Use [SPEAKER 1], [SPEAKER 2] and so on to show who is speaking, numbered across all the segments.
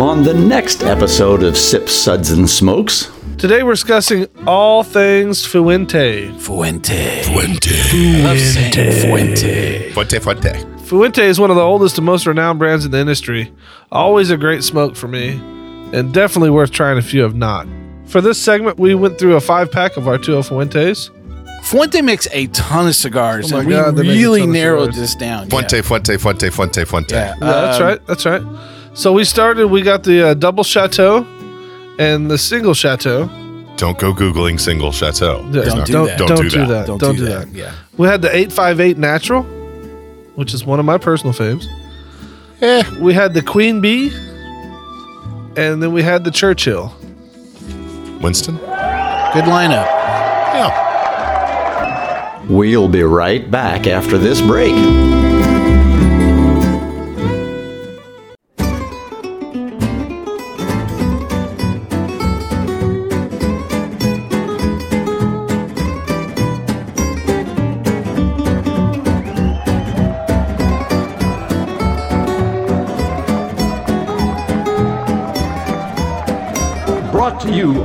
[SPEAKER 1] on the next episode of Sip Suds, and Smokes.
[SPEAKER 2] Today we're discussing all things Fuente.
[SPEAKER 3] Fuente.
[SPEAKER 4] Fuente.
[SPEAKER 3] I love saying Fuente.
[SPEAKER 4] Fuente, Fuente.
[SPEAKER 2] Fuente is one of the oldest and most renowned brands in the industry. Always a great smoke for me, and definitely worth trying if you have not. For this segment, we went through a five pack of Arturo Fuentes.
[SPEAKER 3] Fuente makes a ton of cigars,
[SPEAKER 2] Oh my
[SPEAKER 3] and we
[SPEAKER 2] God, they
[SPEAKER 3] really
[SPEAKER 2] ton of
[SPEAKER 3] narrowed
[SPEAKER 2] cigars.
[SPEAKER 3] this down.
[SPEAKER 4] Fuente, Fuente, Fuente, Fuente, Fuente.
[SPEAKER 3] Yeah,
[SPEAKER 2] Yeah, that's
[SPEAKER 3] Um,
[SPEAKER 2] right. That's right. So we started. We got the uh, double chateau and the single chateau.
[SPEAKER 4] Don't go Googling single chateau.
[SPEAKER 2] Yeah,
[SPEAKER 3] Don't do
[SPEAKER 2] don't,
[SPEAKER 3] that.
[SPEAKER 2] Don't,
[SPEAKER 4] Don't do
[SPEAKER 2] do
[SPEAKER 4] that.
[SPEAKER 2] that.
[SPEAKER 3] Don't,
[SPEAKER 2] Don't
[SPEAKER 3] do,
[SPEAKER 2] do
[SPEAKER 3] that.
[SPEAKER 2] that.
[SPEAKER 3] Yeah.
[SPEAKER 2] We had the 858 natural, which is one of my personal faves. Yeah. We had the Queen Bee, and then we had the Churchill.
[SPEAKER 4] Winston?
[SPEAKER 3] Good lineup.
[SPEAKER 4] Yeah.
[SPEAKER 1] We'll be right back after this break.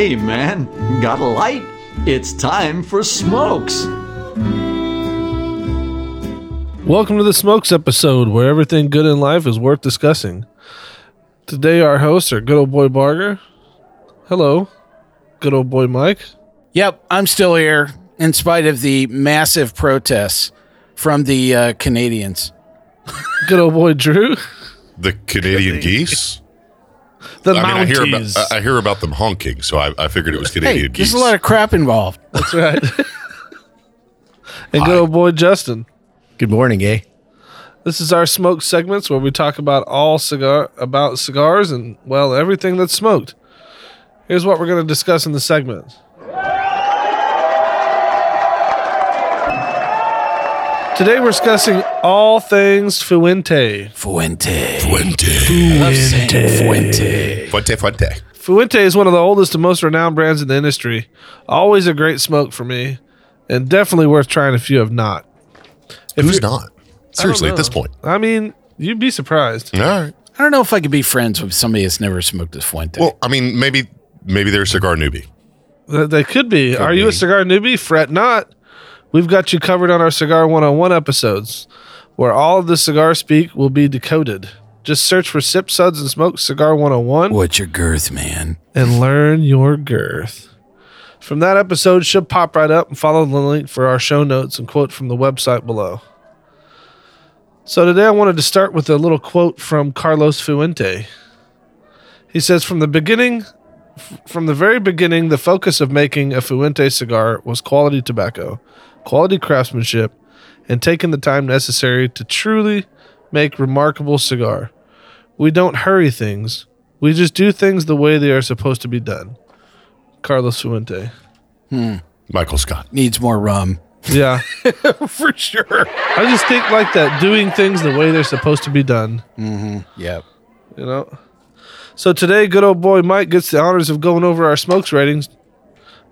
[SPEAKER 1] Hey man, got a light? It's time for smokes.
[SPEAKER 2] Welcome to the Smokes episode, where everything good in life is worth discussing. Today, our hosts are good old boy Barger. Hello, good old boy Mike.
[SPEAKER 3] Yep, I'm still here in spite of the massive protests from the uh, Canadians.
[SPEAKER 2] Good old boy Drew.
[SPEAKER 4] The Canadian geese?
[SPEAKER 2] The
[SPEAKER 4] I mean, I hear,
[SPEAKER 2] Mounties.
[SPEAKER 4] about, I I hear about them honking, so I, I figured it was
[SPEAKER 3] Hey,
[SPEAKER 4] Canadian
[SPEAKER 3] there's a lot of crap involved.
[SPEAKER 2] That's right. and good
[SPEAKER 4] Hi.
[SPEAKER 2] old boy Justin.
[SPEAKER 5] Good morning, eh?
[SPEAKER 2] This is our smoke segments where we talk about all cigar about cigars and well everything that's smoked. Here's what we're going to discuss in the segment. Today we're discussing all things Fuente.
[SPEAKER 3] Fuente.
[SPEAKER 4] Fuente.
[SPEAKER 3] I love Fuente.
[SPEAKER 4] Fuente, Fuente.
[SPEAKER 2] Fuente is one of the oldest and most renowned brands in the industry. Always a great smoke for me, and definitely worth trying if you have not. If
[SPEAKER 4] Who's
[SPEAKER 2] you're-
[SPEAKER 4] not? Seriously, at this point.
[SPEAKER 2] I mean, you'd be surprised.
[SPEAKER 4] All right.
[SPEAKER 3] I don't know if I could be friends with somebody that's never smoked a Fuente.
[SPEAKER 4] Well, I mean, maybe maybe they're a cigar newbie.
[SPEAKER 2] Th- They could be. Are you a cigar newbie? Fret not. We've got you covered on our Cigar 101 episodes, where all of the cigar speak will be decoded. Just search for Sip Suds and Smoke Cigar 101
[SPEAKER 3] What's your girth, man?
[SPEAKER 2] and learn your girth. From that episode should pop right up and follow the link for our show notes and quote from the website below. So today I wanted to start with a little quote from Carlos Fuente. He says from the beginning f- from the very beginning the focus of making a Fuente cigar was quality tobacco, quality craftsmanship, and taking the time necessary to truly make remarkable cigar. We don't hurry things. We just do things the way they are supposed to be done. Carlos Fuente. Hmm.
[SPEAKER 4] Michael Scott.
[SPEAKER 3] Needs more rum.
[SPEAKER 2] Yeah.
[SPEAKER 3] For sure.
[SPEAKER 2] I just think like that, doing things the way they're supposed to be done,
[SPEAKER 3] Yep.
[SPEAKER 2] you know? So today, good old boy Mike gets the honors of going over our smokes ratings.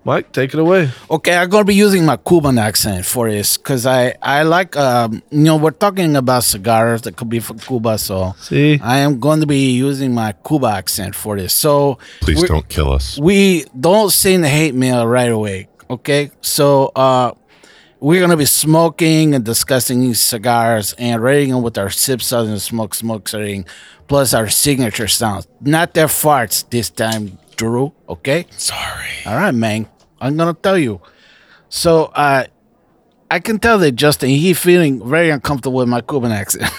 [SPEAKER 2] Mike, take it away.
[SPEAKER 3] Okay, I'm gonna be using my Cuban accent for this because I I like um you know we're talking about cigars that could be from Cuba, so
[SPEAKER 2] See?
[SPEAKER 3] I am going to be using my Cuba accent for this. So
[SPEAKER 4] Please don't kill us.
[SPEAKER 3] we don't send the hate mail right away. Okay, so uh, we're gonna be smoking and discussing these cigars and rating them with our sip southern smoke smoke rating, plus our signature sounds. Not their farts this time, Drew. Okay.
[SPEAKER 4] Sorry.
[SPEAKER 3] All right, man. I'm gonna tell you. So uh, I can tell that Justin he feeling very uncomfortable with my Cuban accent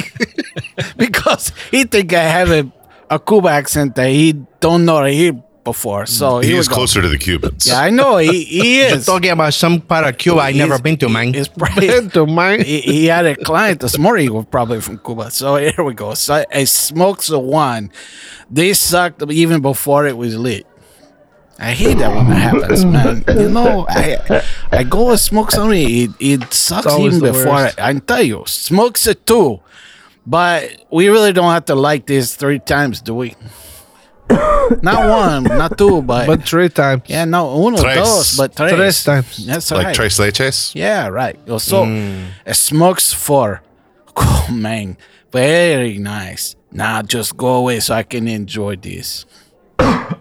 [SPEAKER 3] because he think I have a, a Cuban accent that he don't know that he before. So
[SPEAKER 4] He
[SPEAKER 3] here we
[SPEAKER 4] is closer to the Cubans.
[SPEAKER 3] Yeah, I know he, he is.
[SPEAKER 5] Talking about some part of Cuba I never been to, man.
[SPEAKER 3] It's probably,
[SPEAKER 2] Bento, man.
[SPEAKER 3] he, he had a client this morning who was probably from Cuba. So here we go. So I smoked the one. They sucked even before it was lit. I hate that when that happens, mm. man. You know, I I go and smoke something, it, it sucks
[SPEAKER 2] always
[SPEAKER 3] even before. I, I tell you, smokes it too. But we really don't have to like this three times, do we? not one, not two, but,
[SPEAKER 2] But three times.
[SPEAKER 3] yeah, no, uno,
[SPEAKER 4] Tres.
[SPEAKER 3] dos, but tres.
[SPEAKER 2] Tres times.
[SPEAKER 3] That's
[SPEAKER 4] Like
[SPEAKER 3] right.
[SPEAKER 4] Tres Leches?
[SPEAKER 3] Yeah, right. So mm. it smokes for oh man, very nice. Now just go away so I can enjoy this.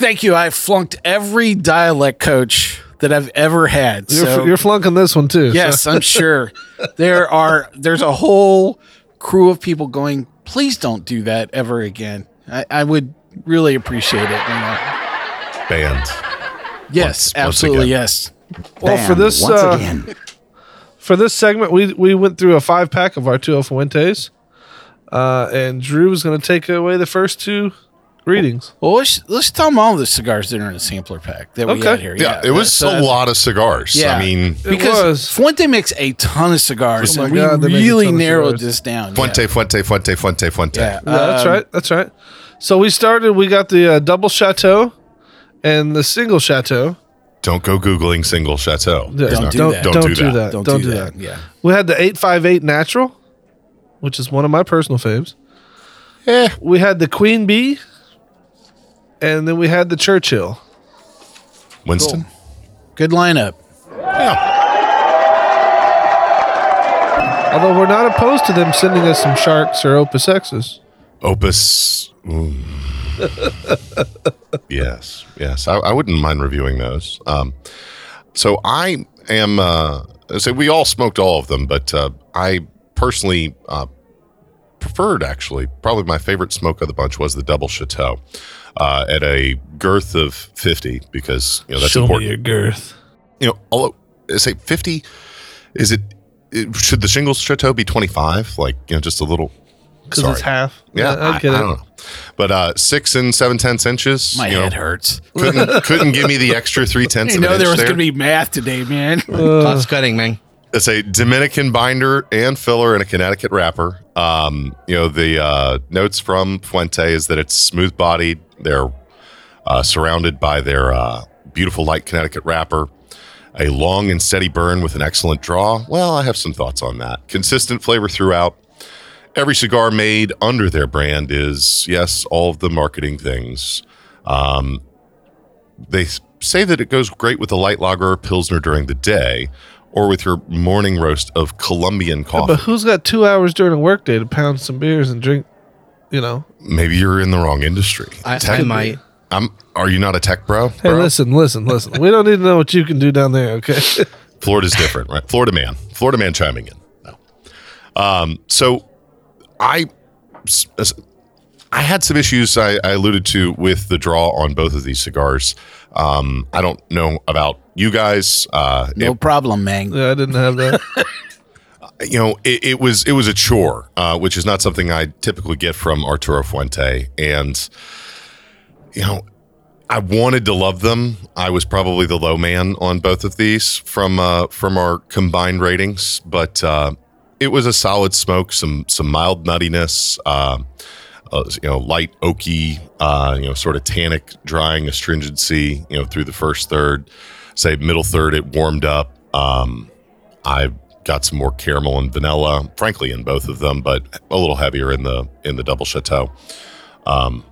[SPEAKER 3] Thank you. I flunked every dialect coach that I've ever had.
[SPEAKER 2] You're,
[SPEAKER 3] so
[SPEAKER 2] you're flunking this one too.
[SPEAKER 3] yes,
[SPEAKER 2] so-
[SPEAKER 3] I'm sure there are. There's a whole crew of people going. Please don't do that ever again. I, I would really appreciate it. You know?
[SPEAKER 4] Banned.
[SPEAKER 3] Yes,
[SPEAKER 4] Once- once
[SPEAKER 3] absolutely.
[SPEAKER 4] again.
[SPEAKER 3] yes.
[SPEAKER 2] Well, for this
[SPEAKER 3] once
[SPEAKER 2] uh,
[SPEAKER 3] again.
[SPEAKER 2] for this segment, we we went through a five pack of Arturo Fuentes, uh, and Drew was going to take away the first two readings.
[SPEAKER 3] Well, let's, let's tell them all the cigars that are in the sampler pack that we
[SPEAKER 2] Okay.
[SPEAKER 3] got here.
[SPEAKER 4] Yeah, it was a lot of cigars.
[SPEAKER 3] Yeah.
[SPEAKER 4] I mean,
[SPEAKER 3] because
[SPEAKER 2] was.
[SPEAKER 3] Fuente makes a ton of cigars,
[SPEAKER 2] Oh my
[SPEAKER 3] and we
[SPEAKER 2] God, they make a
[SPEAKER 3] really narrowed this down.
[SPEAKER 4] Fuente, Fuente, Fuente, Fuente, Fuente.
[SPEAKER 3] Yeah,
[SPEAKER 2] Yeah, that's
[SPEAKER 3] Um,
[SPEAKER 2] right. That's right. So we started. We got the uh, double chateau and the single chateau.
[SPEAKER 4] Don't go Googling single chateau.
[SPEAKER 2] Yeah,
[SPEAKER 3] Don't do
[SPEAKER 2] don't,
[SPEAKER 3] that.
[SPEAKER 2] Don't,
[SPEAKER 4] Don't do
[SPEAKER 2] do
[SPEAKER 4] that.
[SPEAKER 2] that.
[SPEAKER 3] Don't,
[SPEAKER 2] Don't,
[SPEAKER 3] do,
[SPEAKER 2] do
[SPEAKER 3] that.
[SPEAKER 2] that.
[SPEAKER 3] Yeah.
[SPEAKER 2] We had the eight five eight natural, which is one of my personal faves. Yeah. We had the Queen Bee, and then we had the Churchill.
[SPEAKER 4] Winston?
[SPEAKER 3] Good lineup.
[SPEAKER 4] Yeah.
[SPEAKER 2] Although we're not opposed to them sending us some sharks or opus X's.
[SPEAKER 4] Opus. mm. yes, yes. I, I wouldn't mind reviewing those. Um, so I am. Uh, so we all smoked all of them, but uh, I personally uh, preferred, actually, probably my favorite smoke of the bunch was the double chateau uh, at a girth of fifty because you know that's
[SPEAKER 2] Show
[SPEAKER 4] important
[SPEAKER 2] me your girth.
[SPEAKER 4] you know, although say fifty, is it, it? Should the shingles chateau be twenty five? Like you know, just a little.
[SPEAKER 2] Because it's half.
[SPEAKER 4] Yeah,
[SPEAKER 2] I,
[SPEAKER 4] I,
[SPEAKER 2] get
[SPEAKER 4] I
[SPEAKER 2] it.
[SPEAKER 4] don't know, but uh, six and seven tenths inches.
[SPEAKER 3] My
[SPEAKER 4] you know,
[SPEAKER 3] head hurts.
[SPEAKER 4] couldn't couldn't give me the extra three tenths.
[SPEAKER 3] You
[SPEAKER 4] of an
[SPEAKER 3] know there was
[SPEAKER 4] there.
[SPEAKER 3] going to be math today, man.
[SPEAKER 5] Cost cutting, man.
[SPEAKER 4] It's a Dominican binder and filler and a Connecticut wrapper. Um, you know, the uh, notes from Fuente is that it's smooth bodied. They're uh, surrounded by their uh, beautiful light Connecticut wrapper. A long and steady burn with an excellent draw. Well, I have some thoughts on that. Consistent flavor throughout. Every cigar made under their brand is, yes, all of the marketing things. Um, they say that it goes great with a light lager or pilsner during the day or with your morning roast of Colombian coffee.
[SPEAKER 2] But who's got two hours during a workday to pound some beers and drink? You know.
[SPEAKER 4] Maybe you're in the wrong industry.
[SPEAKER 5] I,
[SPEAKER 4] Tech-
[SPEAKER 5] I might.
[SPEAKER 4] I'm, are you not a tech bro?
[SPEAKER 2] Hey,
[SPEAKER 4] bro?
[SPEAKER 2] listen, listen, listen. We don't need to know what you can do down there. Okay.
[SPEAKER 4] Florida's different, right? Florida man. Florida man chiming in. No. Um, so I I had some issues I, I alluded to with the draw on both of these cigars. Um, I don't know about you guys. Uh,
[SPEAKER 3] no problem, man.
[SPEAKER 2] yeah, I didn't have that.
[SPEAKER 4] you know, it, it was it was a chore, uh, which is not something I typically get from Arturo Fuente, and you know, I wanted to love them. I was probably the low man on both of these from uh, from our combined ratings, but uh, it was a solid smoke, some some mild nuttiness. Uh, uh, you know, light oaky, uh, you know, sort of tannic, drying astringency, you know, through the first third. Say middle third, it warmed up. Um, I got some more caramel and vanilla, frankly, in both of them, but a little heavier in the in the double chateau. Um,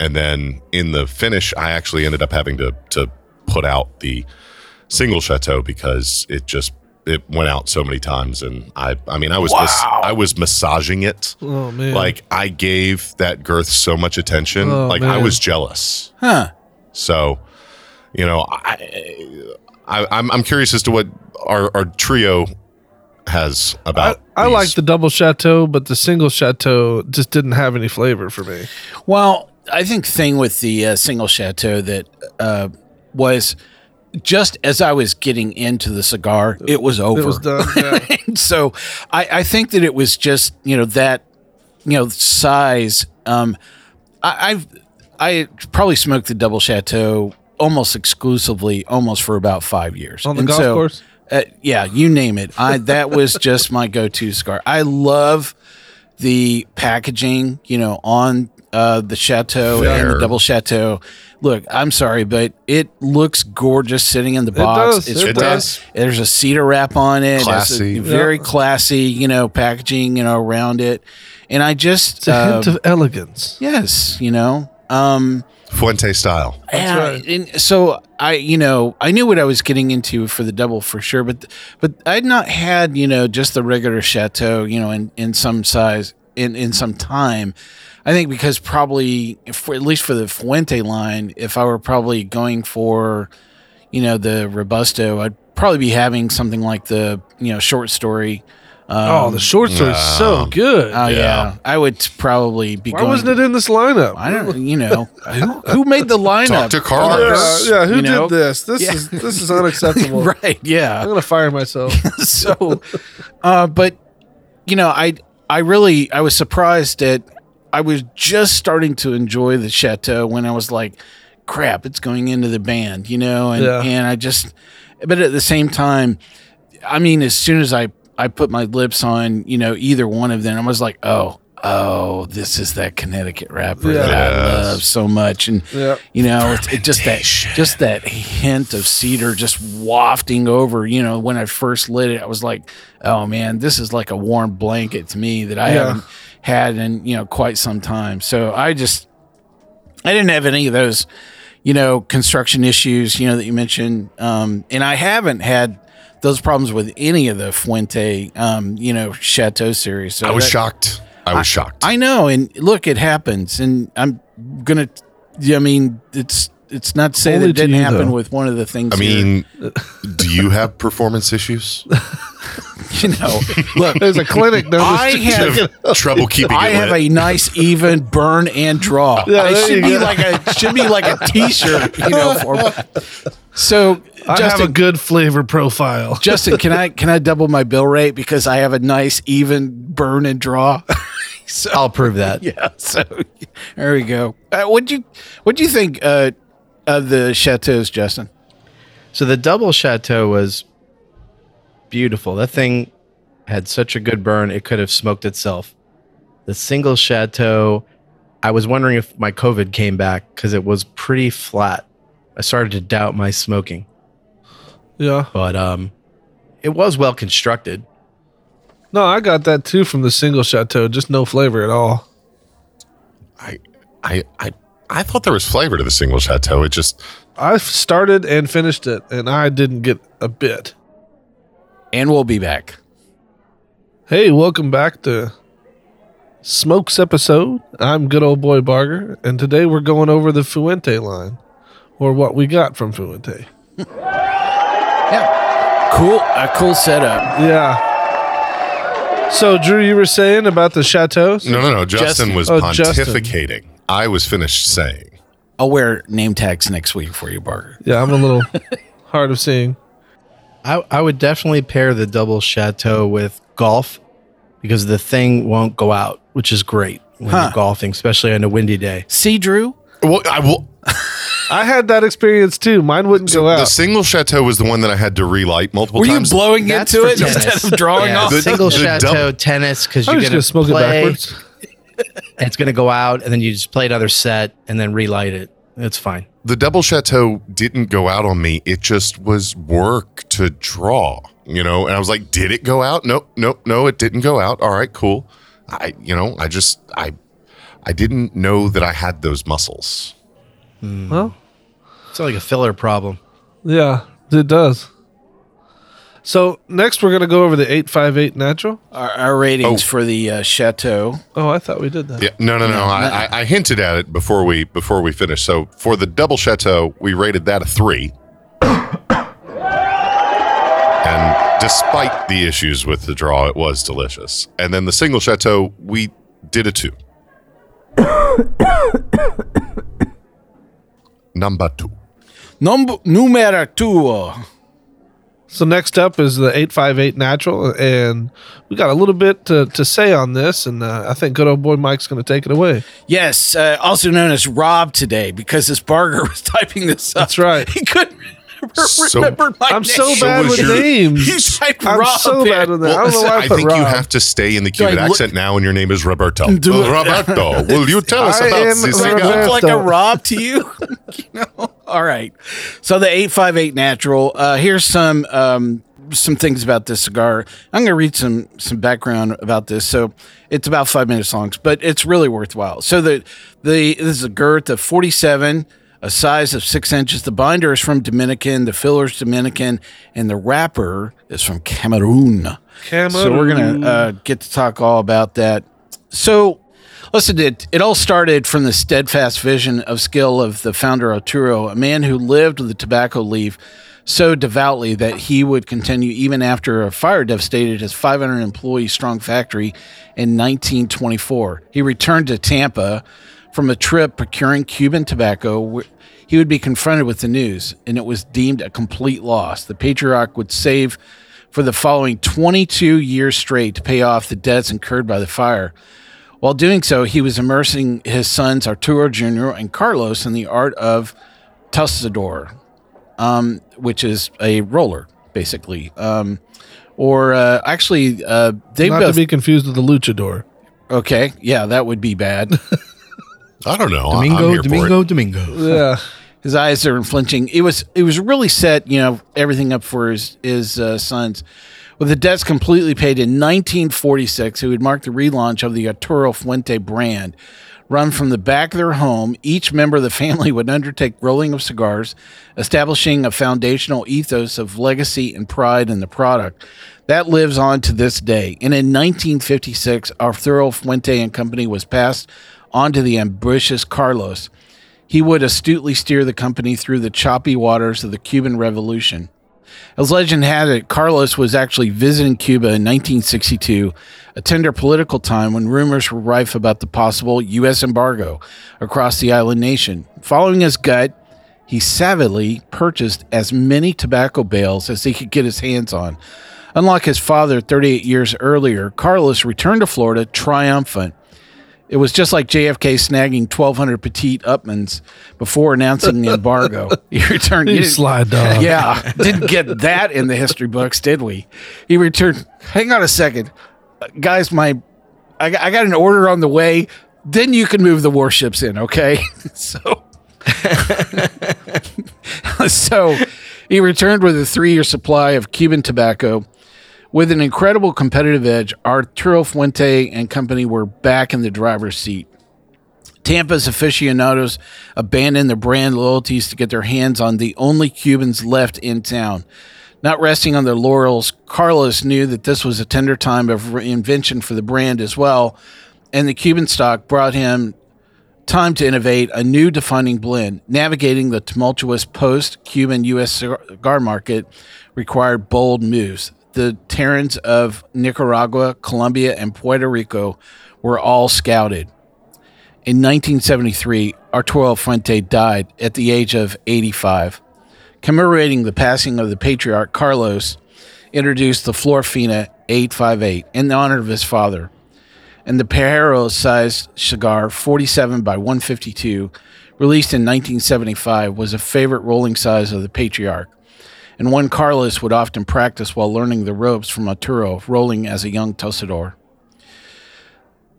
[SPEAKER 4] and then in the finish, I actually ended up having to to put out the single chateau because it just it went out so many times, and I I mean I was mas- I was massaging it.
[SPEAKER 2] Oh man.
[SPEAKER 4] Like I gave that girth so much attention,
[SPEAKER 2] Oh,
[SPEAKER 4] like I was jealous.
[SPEAKER 3] Huh.
[SPEAKER 4] So, you know, I, I I'm I'm curious as to what our our trio has about.
[SPEAKER 2] I
[SPEAKER 4] these.
[SPEAKER 2] like the double chateau, but the single chateau just didn't have any flavor for me.
[SPEAKER 3] Well, I think thing with the uh, single chateau that uh, was just as I was getting into the cigar, it was over.
[SPEAKER 2] It was done. Yeah.
[SPEAKER 3] So I, I think that it was just you know that you know size. Um, I, I've I probably smoked the double chateau almost exclusively, almost for about five years
[SPEAKER 2] On the
[SPEAKER 3] And
[SPEAKER 2] golf course?
[SPEAKER 3] Uh, yeah, you name it. I that was just my go-to cigar. I love the packaging, you know, on uh, the chateau and the double chateau. Look, I'm sorry, but it looks gorgeous sitting in the box.
[SPEAKER 2] does,
[SPEAKER 3] It's
[SPEAKER 2] it
[SPEAKER 3] red.
[SPEAKER 4] does.
[SPEAKER 3] There's a cedar wrap on it. It's a
[SPEAKER 4] Classy.
[SPEAKER 3] very classy, you know, packaging, you know, around it. And I just
[SPEAKER 2] It's a hint
[SPEAKER 3] uh,
[SPEAKER 2] of elegance.
[SPEAKER 3] yes, you know, um,
[SPEAKER 4] Fuente style.
[SPEAKER 3] yeah,
[SPEAKER 2] right.
[SPEAKER 3] and so I, you know, I knew what I was getting into for the double for sure, but but I'd not had, you know, just the regular chateau, you know, in in some size in in some time. I think because probably, for, at least for the Fuente line, if I were probably going for, you know, the Robusto, I'd probably be having something like the, you know, short story.
[SPEAKER 2] Oh, the short story's so good.
[SPEAKER 3] Oh yeah. I would probably be
[SPEAKER 2] Why
[SPEAKER 3] going.
[SPEAKER 2] wasn't it in this lineup?
[SPEAKER 3] I don't, you know, who, who made the lineup?
[SPEAKER 4] Talk to Carlos.
[SPEAKER 2] yeah, yeah, who
[SPEAKER 3] You know?
[SPEAKER 2] did this? This
[SPEAKER 3] Yeah.
[SPEAKER 2] is this is unacceptable.
[SPEAKER 3] right? Yeah.
[SPEAKER 2] I'm gonna fire myself.
[SPEAKER 3] so uh but you know i i really i was surprised that i was just starting to enjoy the chateau when i was like crap it's going into the band you know and
[SPEAKER 2] Yeah.
[SPEAKER 3] and i just but at the same time i mean as soon as i i put my lips on you know either one of them. I was like oh oh this is that connecticut wrapper that i love so much. And
[SPEAKER 2] Yeah.
[SPEAKER 3] you know it's it just that just that hint of cedar just wafting over you know when i first lit it i was like oh man this is like a warm blanket to me that i
[SPEAKER 2] Yeah.
[SPEAKER 3] haven't had in you know quite some time. So i just i didn't have any of those you know construction issues you know that you mentioned. Um and i haven't had those problems with any of the fuente um you know chateau series so
[SPEAKER 4] I was
[SPEAKER 3] that-
[SPEAKER 4] shocked. I was shocked.
[SPEAKER 3] I know, and look, it happens, and I'm gonna. I mean, it's it's not to say
[SPEAKER 2] Only
[SPEAKER 3] that it didn't
[SPEAKER 2] you,
[SPEAKER 3] happen
[SPEAKER 2] though.
[SPEAKER 3] with one of the things.
[SPEAKER 4] I
[SPEAKER 3] here.
[SPEAKER 4] mean, do you have performance issues?
[SPEAKER 3] you know, look,
[SPEAKER 2] There's a clinic down
[SPEAKER 3] I have
[SPEAKER 4] Trouble keeping
[SPEAKER 3] I
[SPEAKER 4] it
[SPEAKER 3] have
[SPEAKER 4] lit.
[SPEAKER 3] a nice even burn and draw.
[SPEAKER 2] Yeah,
[SPEAKER 3] I should be
[SPEAKER 2] go.
[SPEAKER 3] like a should be like a T-shirt, you know. For so,
[SPEAKER 2] I have a good flavor profile.
[SPEAKER 3] Justin, can I can I double my bill rate because I have a nice even burn and draw? so,
[SPEAKER 5] I'll prove that.
[SPEAKER 3] Yeah. So there we go. Uh, what'd you What'd you think uh, of the chateaus, Justin?
[SPEAKER 5] So the double chateau was beautiful. That thing had such a good burn; it could have smoked itself. The single chateau, I was wondering if my COVID came back because it was pretty flat. I started to doubt my smoking,
[SPEAKER 2] Yeah.
[SPEAKER 5] but um, it was well constructed.
[SPEAKER 2] No, I got that too from the single chateau. Just no flavor at all.
[SPEAKER 4] I, I, I, I thought there was flavor to the single chateau. It just
[SPEAKER 2] I started and finished it, and I didn't get a bit.
[SPEAKER 3] And we'll be back.
[SPEAKER 2] Hey, welcome back to Smokes episode. I'm good old boy Barger, and today we're going over the Fuente line, or what we got from Fuente.
[SPEAKER 3] Yeah. Cool. A cool setup.
[SPEAKER 2] Yeah. So, Drew, you were saying about the chateaus?
[SPEAKER 4] no, no, no. Justin,
[SPEAKER 3] Justin.
[SPEAKER 4] was
[SPEAKER 2] Oh, Justin.
[SPEAKER 4] pontificating. I was finished saying.
[SPEAKER 3] I'll wear name tags next week for you, Barker.
[SPEAKER 2] Yeah, I'm a little hard of seeing.
[SPEAKER 5] I, I would definitely pair the double chateau with golf because the thing won't go out, which is great when
[SPEAKER 3] Huh.
[SPEAKER 5] you're golfing, especially on a windy day.
[SPEAKER 3] See, Drew.
[SPEAKER 4] Well, I will.
[SPEAKER 2] I had that experience too. Mine wouldn't go out.
[SPEAKER 4] The single chateau was the one that I had to relight multiple
[SPEAKER 3] Were you
[SPEAKER 4] times.
[SPEAKER 3] blowing
[SPEAKER 5] That's
[SPEAKER 3] into
[SPEAKER 5] for
[SPEAKER 3] it
[SPEAKER 5] tennis.
[SPEAKER 3] instead of drawing
[SPEAKER 5] Yeah,
[SPEAKER 3] off?
[SPEAKER 4] The-
[SPEAKER 5] single
[SPEAKER 4] the
[SPEAKER 5] chateau
[SPEAKER 4] double-
[SPEAKER 5] tennis because
[SPEAKER 2] I'm
[SPEAKER 5] you're
[SPEAKER 2] just
[SPEAKER 5] gonna
[SPEAKER 2] gonna smoke
[SPEAKER 5] play,
[SPEAKER 2] it backwards.
[SPEAKER 5] and it's gonna go out, and then you just play another set and then relight it. It's fine.
[SPEAKER 4] the double chateau didn't go out on me. It just was work to draw, you know. And I was like, "Did it go out? Nope, nope, no, it didn't go out. All right, cool." I, you know, I just, I, I didn't know that I had those muscles.
[SPEAKER 2] Well,
[SPEAKER 5] It's like a filler problem.
[SPEAKER 2] yeah, it does. So next we're gonna go over the eight five eight natural.
[SPEAKER 3] Our, our ratings
[SPEAKER 4] Oh.
[SPEAKER 3] for the uh, chateau.
[SPEAKER 2] Oh, I thought we did that.
[SPEAKER 4] Yeah, no, no, no. I, I, I hinted at it before we before we finished. So for the double chateau, we rated that a three. and despite the issues with the draw, it was delicious. And then the single chateau, we did a two. Number two.
[SPEAKER 3] Number numero two.
[SPEAKER 2] So next up is the 858 Natural, and we got a little bit to, to say on this, and uh, I think good old boy Mike's going to take it away.
[SPEAKER 3] Yes, uh, also known as Rob today because his barger was typing this up.
[SPEAKER 2] That's right.
[SPEAKER 3] He couldn't remember,
[SPEAKER 4] So-
[SPEAKER 3] remember my
[SPEAKER 2] I'm so
[SPEAKER 3] name.
[SPEAKER 2] bad
[SPEAKER 4] was
[SPEAKER 2] with
[SPEAKER 4] your-
[SPEAKER 2] names.
[SPEAKER 3] He typed
[SPEAKER 2] I'm
[SPEAKER 3] Rob
[SPEAKER 2] so
[SPEAKER 3] in.
[SPEAKER 2] bad with that. I don't know why I,
[SPEAKER 4] I think
[SPEAKER 2] Rob.
[SPEAKER 4] you have to stay in the Cuban
[SPEAKER 3] I look-
[SPEAKER 4] accent now, and your name is Roberto.
[SPEAKER 3] Do.
[SPEAKER 4] Uh, Roberto, will you tell us
[SPEAKER 2] I
[SPEAKER 4] about
[SPEAKER 2] am
[SPEAKER 4] this
[SPEAKER 3] Does
[SPEAKER 2] Roberto.
[SPEAKER 4] cigar?
[SPEAKER 3] look like a Rob to you? you know? All right. So the 858 Natural. Uh, here's some um, some things about this cigar. I'm going to read some some background about this. So it's about five minutes long, but it's really worthwhile. So the the this is a girth of 47, a size of six inches. The binder is from Dominican, the filler is Dominican, and the wrapper is from Cameroon. So we're gonna uh, get to talk all about that. So, listen, it it all started from the steadfast vision of skill of the founder Arturo, a man who lived with the tobacco leaf so devoutly that he would continue even after a fire devastated his 500 employee strong factory in 1924. He returned to Tampa from a trip procuring Cuban tobacco. He would be confronted with the news, and it was deemed a complete loss. The patriarch would save for the following 22 years straight to pay off the debts incurred by the fire. While doing so, he was immersing his sons Arturo Jr. and Carlos in the art of Torcedor, um, which is a roller, basically. Um, or uh, actually, uh, they
[SPEAKER 2] Not
[SPEAKER 3] both.
[SPEAKER 2] to be confused with the luchador.
[SPEAKER 3] okay, yeah, that would be bad.
[SPEAKER 4] I don't know.
[SPEAKER 5] Domingo, Domingo. Domingo.
[SPEAKER 2] Yeah.
[SPEAKER 3] his eyes are flinching. It was it was really set, you know, everything up for his his uh, sons. With the debts completely paid in 1946, it would mark the relaunch of the Arturo Fuente brand. Run from the back of their home, each member of the family would undertake rolling of cigars, establishing a foundational ethos of legacy and pride in the product. That lives on to this day. And in 1956, Arturo Fuente and Company was passed on to the ambitious Carlos he would astutely steer the company through the choppy waters of the Cuban Revolution. As legend had it, Carlos was actually visiting Cuba in 1962, a tender political time when rumors were rife about the possible U.S. embargo across the island nation. Following his gut, he savagely purchased as many tobacco bales as he could get his hands on. Unlike his father 38 years earlier, Carlos returned to Florida triumphant. It was just like JFK snagging 1,200 Petit Upmanns before announcing the embargo. He returned.
[SPEAKER 2] You slide dog.
[SPEAKER 3] Yeah, didn't get that in the history books, did we? He returned. Hang on a second, Uh, guys. My, I, I got an order on the way. Then you can move the warships in, okay? so, so he returned with a three-year supply of Cuban tobacco. With an incredible competitive edge, Arturo Fuente and company were back in the driver's seat. Tampa's aficionados abandoned their brand loyalties to get their hands on the only Cubans left in town. Not resting on their laurels, Carlos knew that this was a tender time of reinvention for the brand as well, and the Cuban stock brought him time to innovate a new defining blend. Navigating the tumultuous post Cuban U.S. cigar market required bold moves. The Terrans of Nicaragua, Colombia, and Puerto Rico were all scouted. In 1973, Arturo Fuente died at the age of 85. Commemorating the passing of the patriarch, Carlos introduced the Flor Fina 858 in honor of his father. And the Perro sized cigar, 47 by 152, released in 1975, was a favorite rolling size of the patriarch, and one Carlos would often practice while learning the ropes from Arturo, rolling as a young torcedor.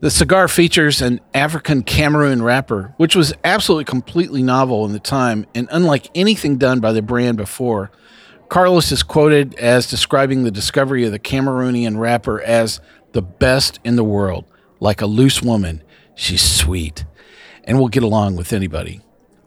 [SPEAKER 3] The cigar features an African Cameroon wrapper, which was absolutely completely novel in the time and unlike anything done by the brand before. Carlos is quoted as describing the discovery of the Cameroonian wrapper as the best in the world. Like a loose woman, she's sweet and will get along with anybody.